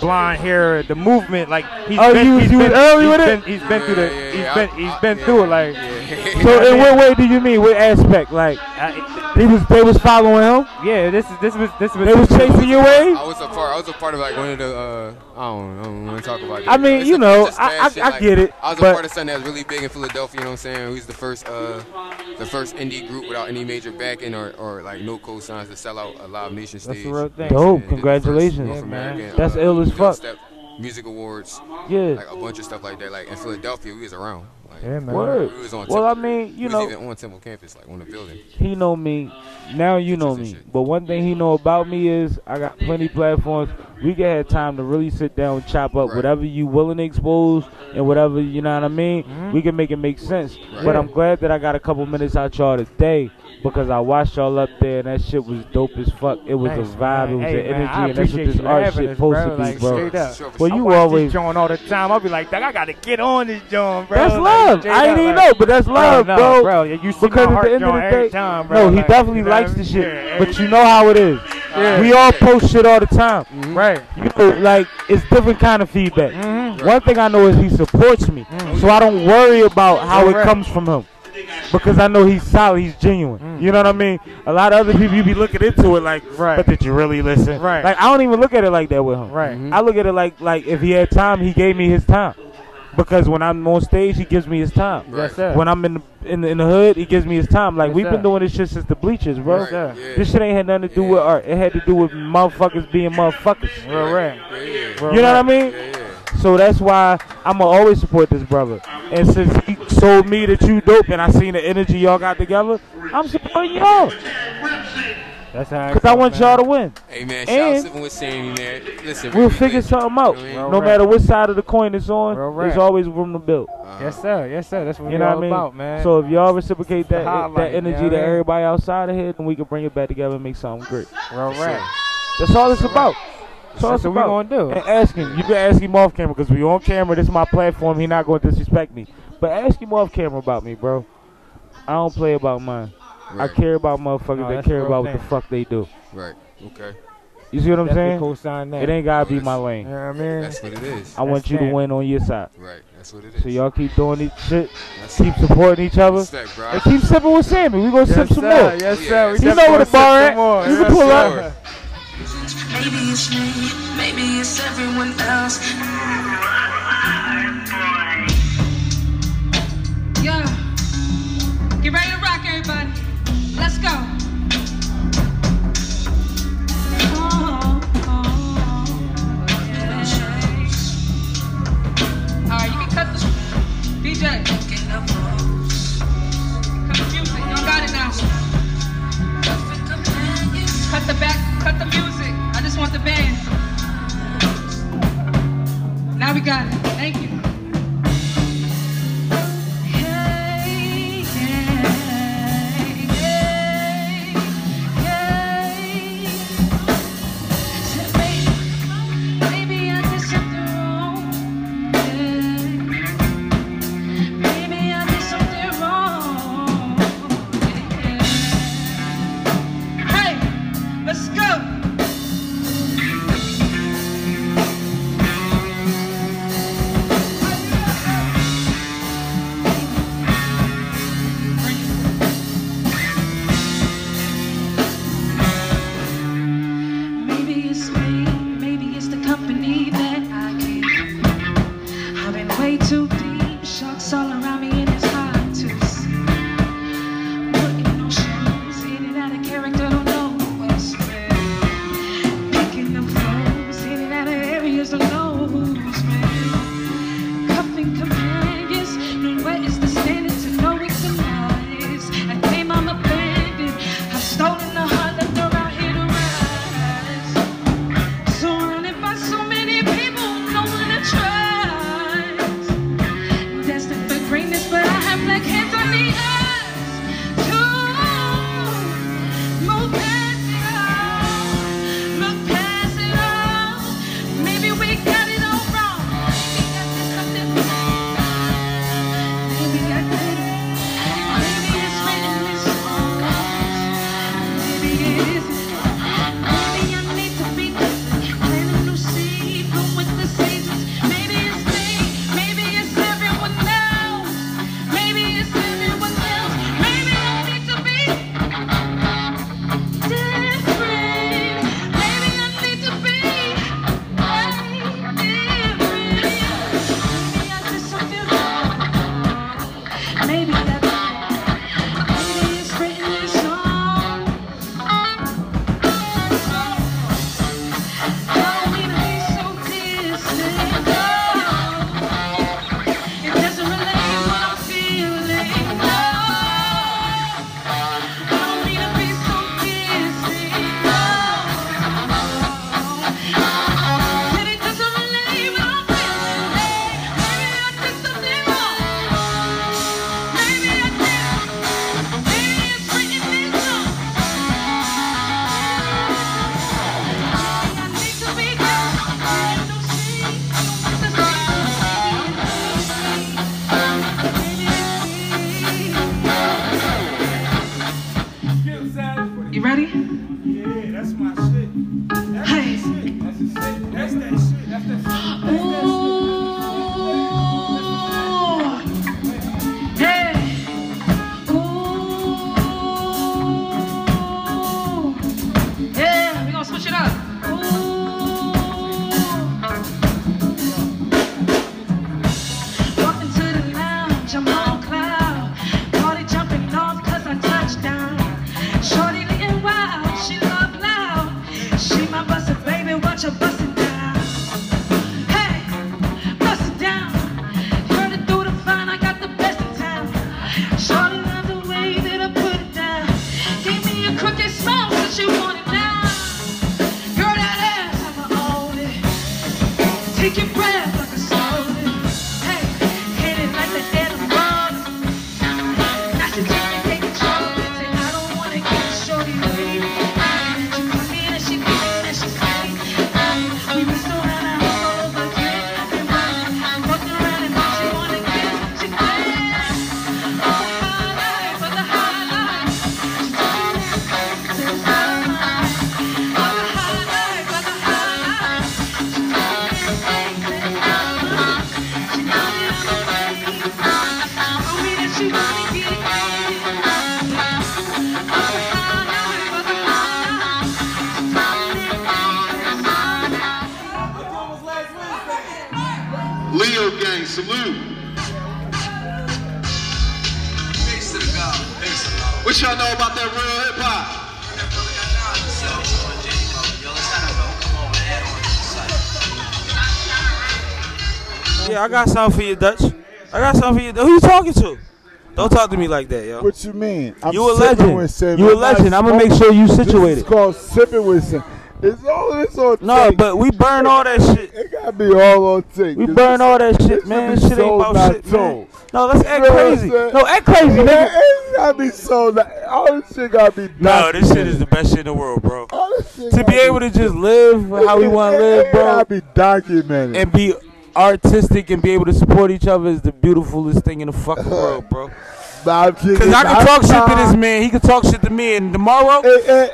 blonde hair, the movement. Like he's Oh, been, you he's you been, early he's with it? He's been through the Yeah, yeah, he's yeah. been I- he's I- been yeah. through it. Like Yeah. So in what way do you mean? What aspect? Like uh, They was they was following him. Yeah, this is this was this was. They was chasing your way. I was a part. I was a part of like one of the. Uh, I don't. I don't want to talk about. That. I mean, It's you a- know, I- I- shit, I like, get it, I was a part of something that was really big in Philadelphia. You know what I'm saying? We was the first, uh, the first indie group without any major backing or, or like no co-signs to sell out a Live Nation stage. That's the real thing. Dope. And did the first Congratulations. Yeah, man. American, That's uh, ill as fuck. Step Music Awards. Yeah. Like a bunch of stuff like that. Like in Philadelphia, we was around. Like, Yeah, man. Word. We was on Well, I mean, you we know, even on Temple campus, like on the building. he know me. Now you know me. But one thing he know about me is I got plenty platforms. We can have time to really sit down and chop up Right. whatever you willing to expose and whatever you know what I mean. Mm-hmm. We can make it make sense. Right. But I'm glad that I got a couple minutes out y'all today because I watched y'all up there and that shit was dope as fuck. It was Thanks, a vibe. man. It was Hey, an man, energy, I and that's what this art shit us, supposed bro. to be, Like, bro. straight up. Well, I you watch always. this joint all the time. I'll be like, "Dog, I gotta get on this joint, bro. That's love. straight I ain't even like- know, but that's love, no, bro. bro. You see because my at the end of the day, time, bro. no, he Like, definitely you know likes the shit. Yeah, but you know how it is. Yeah. We all post shit all the time. Right. You know, like it's different kind of feedback. Mm-hmm. One thing I know is he supports me, so I don't worry about how it comes from him. Because I know he's solid, he's genuine. You know what I mean? A lot of other people, you be looking into it like, Mm. Right. but did you really listen? Right. Like I don't even look at it like that with him. Right. I look at it like, like if he had time, he gave me his time. Because when I'm on stage, he gives me his time. Yes, sir. When I'm in the, in the in the hood, he gives me his time. Like Yes, we've sir. been doing this shit since the bleachers, bro. Right, yeah. This shit ain't had nothing to do Yeah. with art. It had to do with motherfuckers being motherfuckers. Real rap. Yeah. You know what I mean? Yeah, yeah. So that's why I'ma always support this brother. And since he told me that you dope and I seen the energy y'all got together, I'm supporting y'all. That's how. Cause I want y'all to win. Hey man, shout out And sipping with Sammie, man. Listen, we'll we- figure we- something out. You know what I mean? Real No rap. matter what side of the coin it's on, Real there's rap. always room to build. Uh-huh. Yes, sir. Yes, sir. That's what You know all what I mean? about, man. So if y'all reciprocate that highlight, that you energy know to what everybody outside of here, then we can bring it back together and make something great. real rap. That's all it's about. That's all That's what we about. gonna do. And ask him. You can ask him off camera because we on camera. This is my platform. He not going to disrespect me. But ask him off camera about me, bro. I don't play about mine. I care about motherfuckers No, that care real about what the fuck they do. Right. Okay. You see what I'm Definitely saying? co-sign that. It ain't gotta be Yes. my You lane. know what I mean? That's what it is. I want That's you to win on your side. Right. That's what it is. So y'all keep doing each shit, That's keep supporting each other, Respect, bro. and keep sipping with Sammie. We gonna sip yes, some sir. more. Yes, Oh, sir. yeah. We You know definitely where the sip bar at. more. You can pull sir. up. Maybe it's me, maybe it's everyone else. Yo, get ready to rock, everybody. Let's go. I got something for you, Dutch. I got something for you. Who you talking to? Don't talk to me like that, yo. What you mean? I'm You a legend. You a I'm legend. I'ma make sure you This situated. It's called sipping with Sam. It's all it's on No, tape. but we burn all that shit. It gotta be all on tape. We burn all that shit, man. is Shit ain't about shit, man. No, let's act You know what I'm crazy. No, act crazy, Yeah, nigga. It gotta be sold. All this shit gotta be. No, this shit is the best shit in the world, bro. To be able to just live how we want to live, It bro, gotta be documented. and be artistic and be able to support each other is the beautifulest thing in the fucking world, bro. Cause I can talk shit to this man, he can talk shit to me, and tomorrow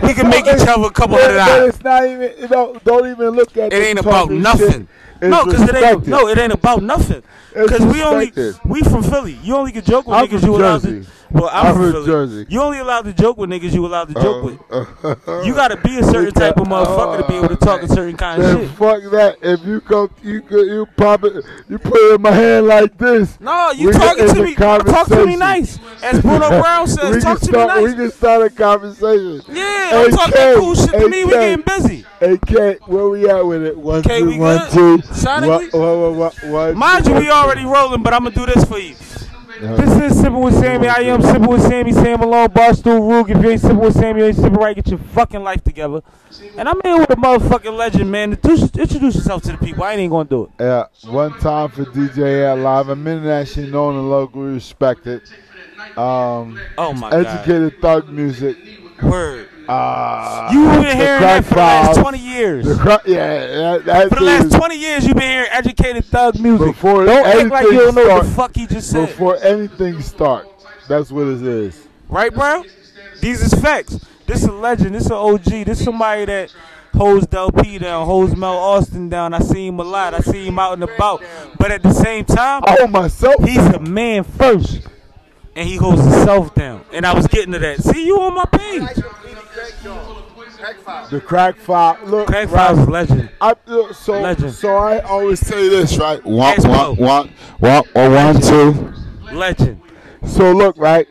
he can make each other a couple But- hundred dollars. It's not even. You know, don't even look at. It the ain't about nothing. shit. No, cause it ain't. No, it ain't about nothing. Cause we only we from Philly. You only can joke with I'm niggas you allowed to. Well, I'm, I'm from from Philly. Jersey. You only allowed to joke with niggas you allowed to joke with. Uh, You gotta be a certain type of motherfucker to be able to talk a certain kind of Man, shit. fuck that. If you go, you you pop it, you put it in my hand like this. No, you talking to me. Talk to me nice. As Bruno Brown says, talk to me start, nice. We can start a conversation. Yeah, don't talk that cool shit to me. We getting busy. Hey, K, where we at with it? One, two, one, two. Sonically? Mind you, we already rolling, but I'm gonna do this for you. This is Sipping with Sammie. I am Sipping with Sammie. Sam Malone, Barstool Rug. If you ain't Sipping with Sammie, you ain't sipping right. Get your fucking life together. And I'm here with a motherfucking legend, man. Introduce, introduce yourself to the people. I ain't even gonna do it. Yeah, one time for DJ Ant Live. I'm internationally known and locally respected. Um, Oh my God. educated thug music. Word. Uh, You been hearing that for the last 20 years. Yeah, that, that For the last 20 years, you've been hearing educated thug music. Before don't act like you don't know what the anything fuck he just said. Before anything start, that's what it is. Right, bro? These is facts. This a legend. This a OG. This somebody that holds Dell P down, holds Mel Austin down. I see him a lot. I see him out and about. But at the same time, I hold myself. He's a man first, and he holds himself down. And I was getting to that. See you on my page. The crack five. Look, Crack right, Files is legend. I, look, so, Legend. so I always say this, right? One, one, one, one, or one, two. Legend. So look, right?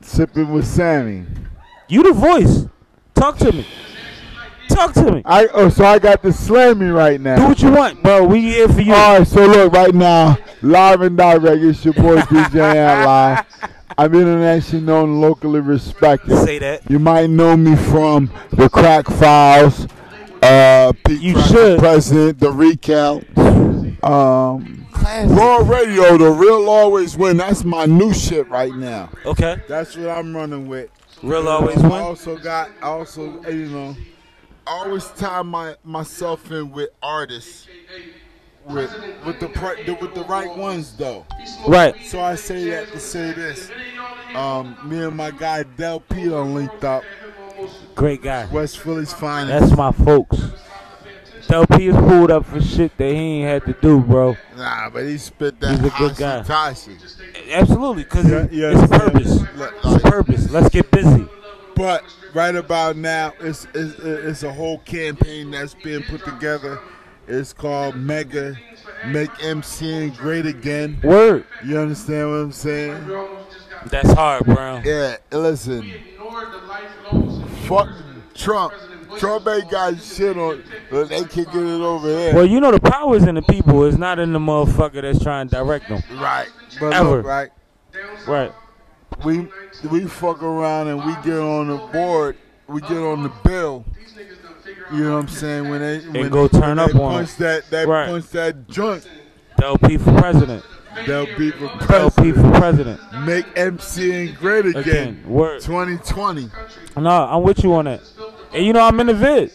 Sipping with Sammie. You the voice. Talk to me. Talk to me. I oh, so I got to slam me right now. Do what you want, bro. We here for you. All right, so look right now, live and direct. It's your boy DJ Live. I'm internationally known locally respected. Say that. You might know me from the Crack Files, uh, Pete You Crack should. President, the Recount, um, Raw Radio, the Real Always Win. That's my new shit right now. Okay. That's what I'm running with. Real Always I Win? also got, I also, you know, I always tie my myself in with artists. With, with the the- with the right ones though, Right. So I say that to say this. Um, me and my guy Dell P done linked up. Great guy. West Philly's finest. That's my folks. Dell P is pulled up for shit that he ain't had to do, bro. Nah, but he spit that He's a good guy. Tashi. Absolutely, because Yeah, yeah, it's yeah. purpose. Like- It's purpose. Let's get busy. But right about now, it's, it's it's a whole campaign that's being put together. It's called Mega Make MCing Great Again. Word. You understand what I'm saying? That's hard, bro. Yeah, listen. Fuck Trump. Trump ain't got shit on, but they can get it over there. Well, you know the power is in the people. It's not in the motherfucker that's trying to direct them. Right. But Ever. look, right? Right. We we fuck around and we get on the board. We get on the bill. You know what I'm saying? When they when go they, turn when up they on punch that that Right. punch that joint. Dell P for president. They'll be for Dell P president. for president. Make MCing great again. Again. Word. 2020. No, I'm with you on that. And you know I'm in the vid.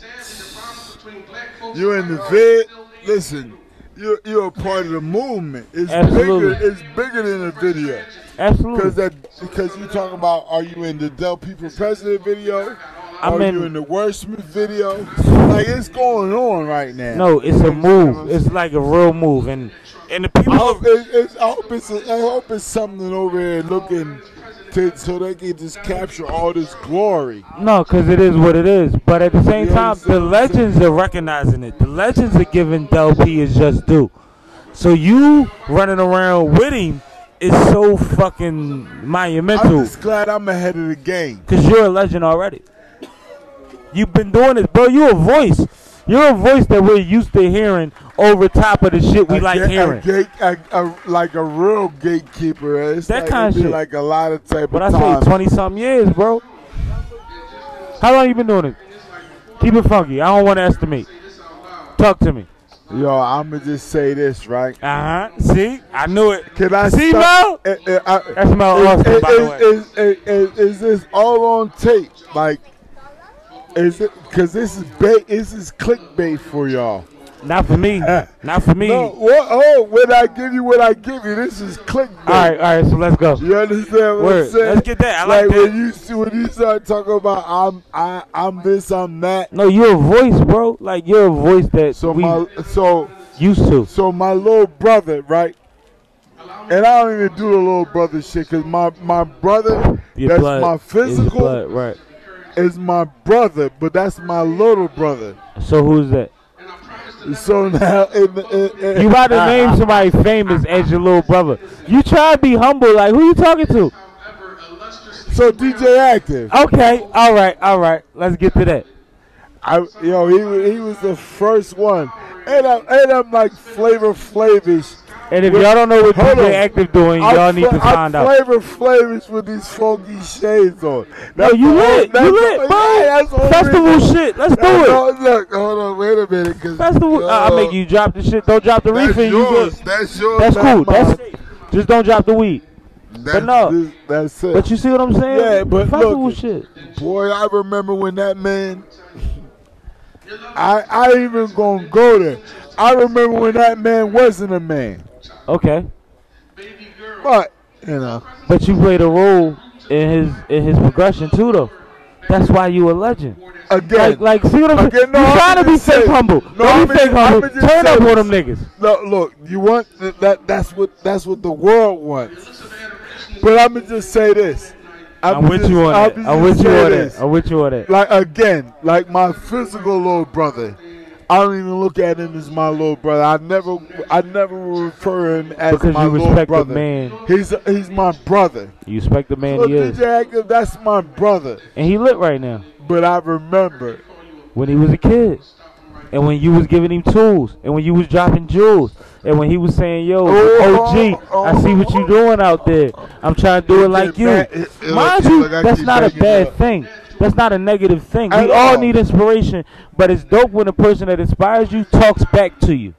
You in the vid? Listen, you're you're a part of the movement. It's Absolutely. bigger. It's bigger than a video. Absolutely. Because that because you talking about are you in the Dell P for President video? I'm in- you in the Wordsmith video? Like it's going on right now. No, it's a move. It's like a real move, and and the people. I hope, it, it's, I hope it's I hope it's something over here looking to, so they can just capture all this glory. No, because it is what it is. But at the same You time, the understand what I'm legends are recognizing it. The legends are giving Dell P his just due. So you running around with him is so fucking monumental. I'm just glad I'm ahead of the game. Because you're a legend already. You've been doing this, bro. You're a voice. You're a voice that we're used to hearing over top of the shit we A like ga- hearing. A gate, a, a, like a real gatekeeper. Eh? It's That like, kind of shit. Like a lot of type But I of say 20 something years, bro. How long you been doing it? Keep it funky. I don't want to estimate. Talk to me. Yo, I'ma just say this, right? Uh huh. See, I knew it. Can I See, Mel? Eh, eh, I- That's Mel eh, Austin, eh, by the way. Is, is, is, is this all on tape? Like, is it? Because this is bait. This is clickbait for y'all. Not for me. Not for me. No, what, oh, when I give you what I give you, this is clickbait. All right, all right. So let's go. You understand what Word. I'm saying? Let's get that. I like that. when you see when you start talking about I'm I I'm this I'm that. No, you're a voice, bro. Like you're a voice that So we my so used to. so my little brother, right? And I don't even do the little brother shit because my my brother Your that's blood my physical blood, right? Is my brother, but that's my little brother. So who's that? So now, in, in, in, You about to ah, name ah. somebody famous as your little brother. You try to be humble. Like who you talking to? So DJ Active. Okay, all right, all right. Let's get to that. I yo he he was the first one, and I'm and I'm like Flavor Flavish. And if y'all don't know what DJ. Active doing, y'all need to find out. I'm out. Flavor Flavish with these funky shades on. No, you lit, you that's lit, bro. that's Festival shit. Let's do it. all- look, hold on, wait a minute, cause Festival. Uh, I'll make you drop the shit. Don't drop the That's reefer. You good. That's yours. That's That's cool. That's just don't drop the weed. That's, but no. this- that's it. But you see what I'm saying? Yeah, but festival look, shit. boy, I remember when that man. I I even gonna go there. I remember when that man wasn't a man. Okay. But you know, But you played a role in his in his progression too, though. That's why you a legend. again, Like, like, see what I'm saying? Again, no, you trying to be fake say- humble. no, Don't be fake humble. Just Turn say up on them niggas. Look, look, you want that, that? That's what that's what the world wants. But I'm gonna just say this. I'm I'ma with just- you on that. just I'm with you on that. I'm with you on that. Like again, like my physical little brother. I don't even look at him as my little brother. I never, I never refer him as Because my you little respect the man. He's he's my brother. You respect the man Look, he is. DJ Active, that's my brother. And he lit right now. But I remember when he was a kid, and when you was giving him tools, and when you was dropping jewels, and when he was saying, "Yo, oh, OG, I see what you doing out there. I'm trying to do it like you." back- it- it- Mind you, that's not a bad thing. That's not a negative thing. We all all. need inspiration, but it's dope when a person that inspires you talks back to you.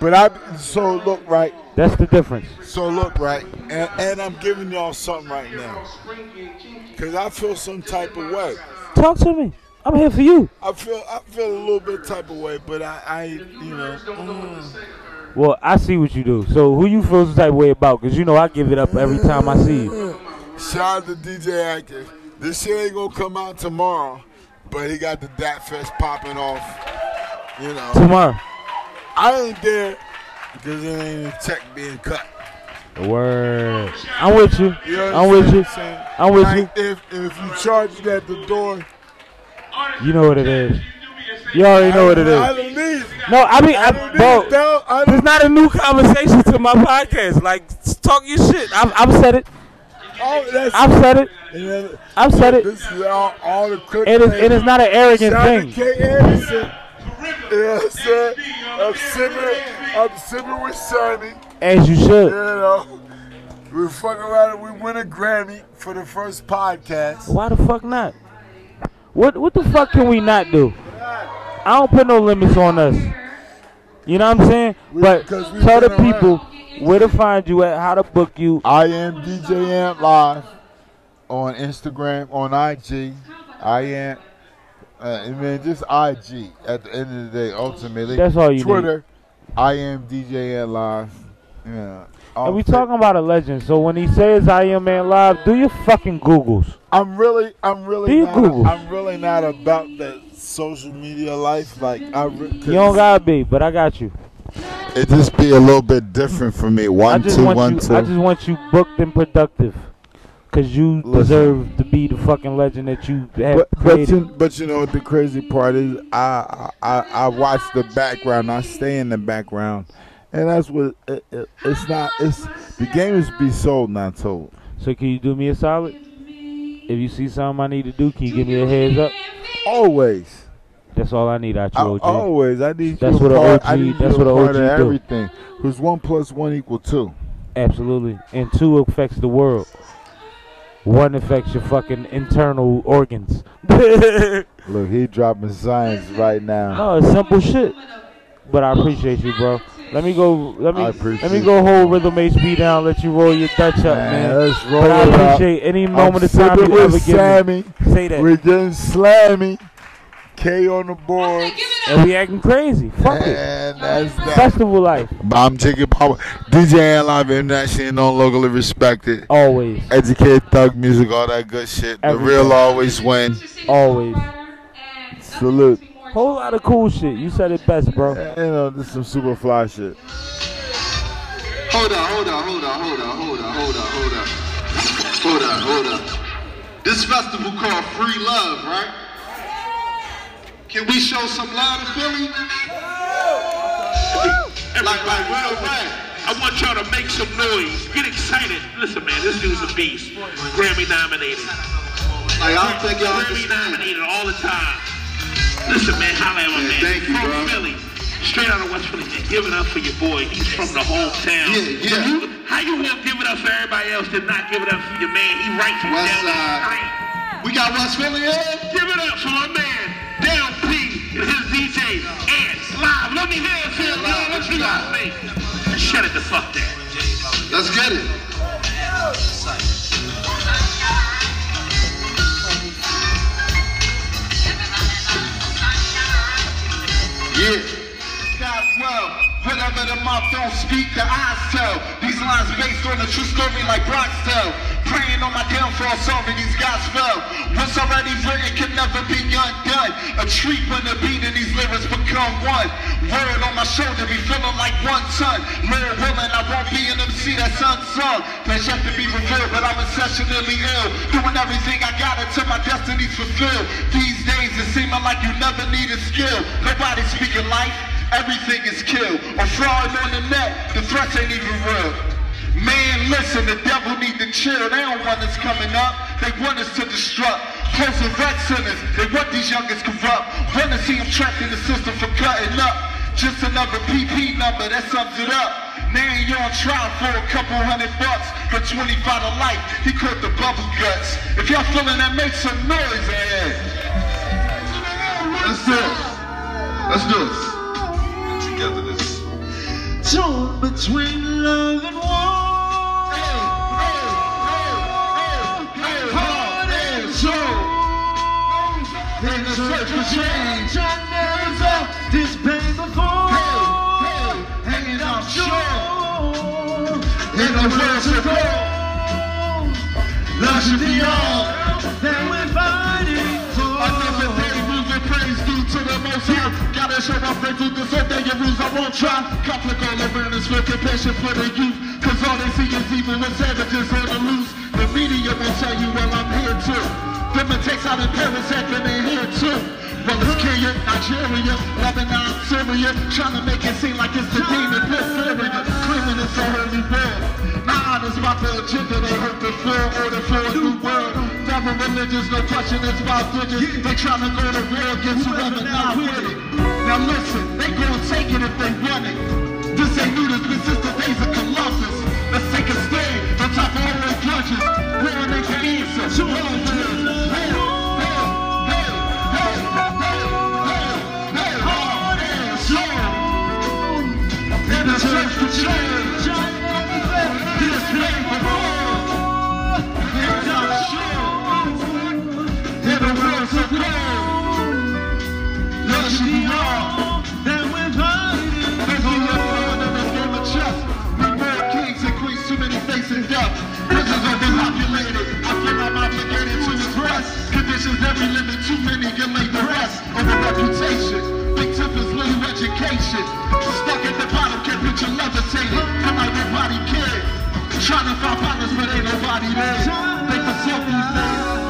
But I so look right. That's the difference. So look right, and, and I'm giving y'all something right now, cause I feel some type of way. Talk to me. I'm here for you. I feel I feel a little bit type of way, but I, I you know. mm. Well, I see what you do. So who you feel some type of way about? Cause you know I give it up every time I see you. Shout out to DJ Active. This shit ain't gonna come out tomorrow, but he got the Dat Fest popping off. You know. Tomorrow. I ain't there because it ain't a check being cut. Word. I'm with you. You know I'm with you. I'm with you. If if you charge it at the door, You know what it is. You already know what it is. I don't need. No, I mean, I, don't bro. There's not a new conversation to my podcast. Like, talk your shit. I've, I've said it. Oh, I've said it. I've said it. This is all, all the quick it is, it is not an arrogant thing. K. Anderson. You know I'm sipping, I'm sipping with Sonny. As you You should. know, we fuck around and we win a Grammy for the first podcast. Why the fuck not? What what the fuck can we not do? I don't put no limits on us. You know what I'm saying? But tell the people around. Where to find you at, how to book you. I am DJ Ant Live on Instagram, on IG. I am, uh, and then just IG at the end of the day, ultimately. That's all you Twitter, I am DJ Ant Live. Yeah. And we talking about a legend. So when he says I am man live, do your fucking Googles. I'm really, I'm really, Do you not, Google? I'm really not about that social media life. Like I, re- You don't gotta be, but I got you. It just be a little bit different for me. One, two, one, you. two. I just want you booked and productive, cause you deserve to be the fucking legend that you have But, but created. you, but you know what the crazy part is? I, I I watch the background. I stay in the background, and that's what it, it, it's not. It's the game is be sold, not told. So can you do me a solid? If you see something I need to do, can you give me a heads up? Always. That's all I need out you, I, always. I need That's what part, OG I need that's what a a part OG do. everything. Because one plus one equal two. Absolutely. And two affects the world. One affects your fucking internal organs. Look, he dropping science right now. No, it's simple shit. But I appreciate you, bro. Let me go. Let me let me go hold Rythm HB down. Let you roll your Dutch up, man. let's roll but I appreciate any I'm moment of time you ever give Sammie. me. Say that. We're getting slammy. K on the board. And we acting crazy. Fuck it. And that's that. Festival life. I'm Jacob Power. DJ Ant Live International, non locally respected. Always. Educate thug music, all that good shit. The real always win. Always. Salute. Whole lot of cool shit. You said it best, bro. You know, this is some super fly shit. Hold on, hold on, hold on, hold on, hold on, hold on, hold on. Hold on, hold on. This festival called Free Love, right? Can we show some love to Philly? Like, like, real rap. I want y'all to make some noise. Get excited. Listen, man, this dude's a beast. Grammy nominated. Like, I don't think y'all Grammy nominated all the time. Listen, man, holla at my man. thank you, from bro. Philly. Straight out of West Philly, man. Give it up for your boy. He's from the hometown. Yeah, yeah. You, how you won't give it up for everybody else and not give it up for your man? He right from West down the street. We got West Philly here? Give it up for my man, Dell P, and his DJ, Ants Live. Let me hear it, Phil. Yo, what you got, me? Shut it the fuck down. Let's get it. Yeah. God well, whatever the mouth don't speak, the eyes tell. These lines based on a true story like Brock's tell. Praying on my downfall, solving these guys fell. What's already written can never be undone. A treat when the beat and these lyrics become one. Word on my shoulder, be feeling like one ton. Lord willing, I won't be an MC that's unsung. That's yet to be revealed, but I'm exceptionally ill. Doing everything I got until my destiny's fulfilled. These days it's seeming like you never need a skill. Nobody speaking life, everything is killed. Or fraud on the net, the threats ain't even real. Man, listen, the devil need to chill. They don't want us coming up. They want us to destruct. Closing red centers, they want these youngest corrupt. Wanna see them trapped in the system for cutting up. Just another PP number that sums it up. Now you on trial for a couple hundred bucks for 25 to life. He caught the bubble guts. If y'all feeling that, make some noise, man. Let's do it. Let's do this. Together this. Torn between love and war. Soul. In the search for change, I never felt this pain before. And I'm sure in the world to go, love should be all that we're fighting for. Another day moving praise due to the most high. Gotta show my faith through this I won't try. Conflict all awareness with compassion for the youth. Cause all they see is evil and savages on the loose. The media won't tell you well I'm here too. Them takes out in Paris acting in here too. Well, it's Kenya, Nigeria, Lebanon, Syria, trying to make it seem like it's the demon pit Syria, claiming it's a holy war. Nah, it's about the agenda they hurt the floor, order for a new world. Never religious, no question, it's about digits. They trying to go to war against whoever not with it. Now listen, they gonna take it if they want it. This ain't new, this been since the days of Columbus. Let's take a stand on top of all those grudges. War ain't the answer. Love is. Hey, hey, hey, hey, hey, hey, heart and soul. In the search for change. Every limit. Too many get laid the rest of over reputation. Big tempers, little education. Stuck at the bottom, can't picture levitating. Feel like nobody cared. Trying to find partners, but ain't nobody there. They for days.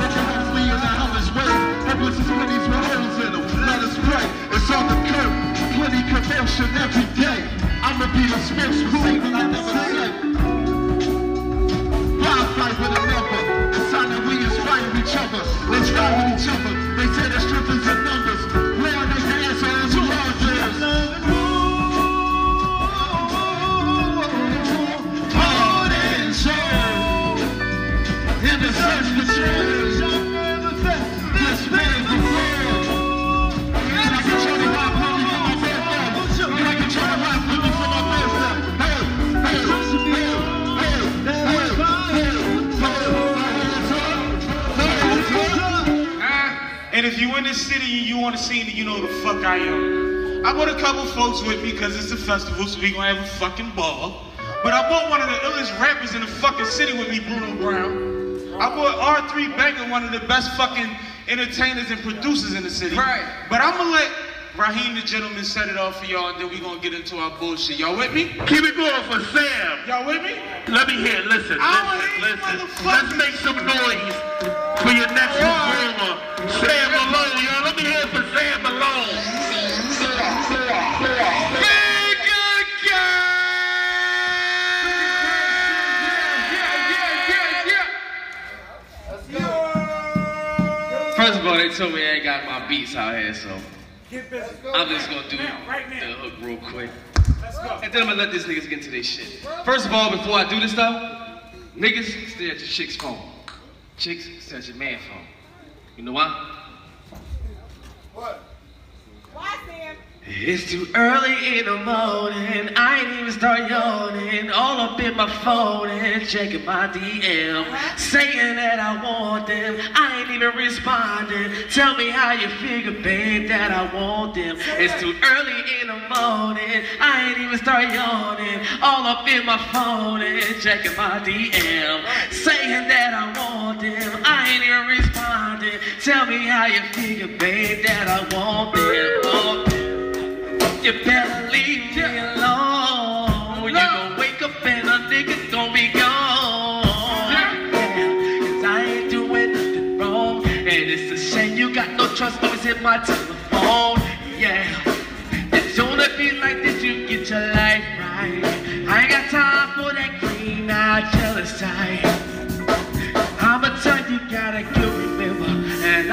They can hopefully in the hellish way. Hopeless is pennies with holes in them. Let us pray. It's on the curb. Plenty commotion every day. I'ma be the spokesperson that I never said. Wild fight with a number. Other. Let's ride with each other. They say the strength is in city and you want to see me, you know the fuck I am. I brought a couple folks with me because it's a festival, so we gonna have a fucking ball. But I brought one of the illest rappers in the fucking city with me, Bruno Brown. I brought R3 Banker, one of the best fucking entertainers and producers in the city. Right. But I'm gonna let Rahiem the gentleman set it off for y'all, and then we gonna get into our bullshit. Y'all with me? Keep it going for Sam. Y'all with me? Let me hear. Listen, listen, listen. Let's make some noise for your next performer, Sam Malone. Y'all, let First of all, they told me I ain't got my beats out here, so I'm just gonna do the hook real quick. And then I'm gonna let these niggas get into their shit. First of all, before I do this stuff, niggas stay at your chick's phone. Chicks stay at your man phone. You know why? What? Why, Sam? It's too early in the morning, I ain't even start yawning. All up in my phone and checking my DM. Saying that I want them, I ain't even responding. Tell me how you figure, babe, that I want them. It's too early in the morning, I ain't even start yawning. All up in my phone and checking my DM. Saying that I want them, I ain't even responding. Tell me how you figure, babe, that I want them. Want them. You better leave me alone. You gon' wake up and a nigga gon' be gone. Yeah, Cause I ain't doing nothing wrong. And it's a shame you got no trust always hit my telephone. Yeah. It's gonna be like this, you get your life right. I ain't got time for that green eyed jealous type. I'ma tell you, gotta get remember. And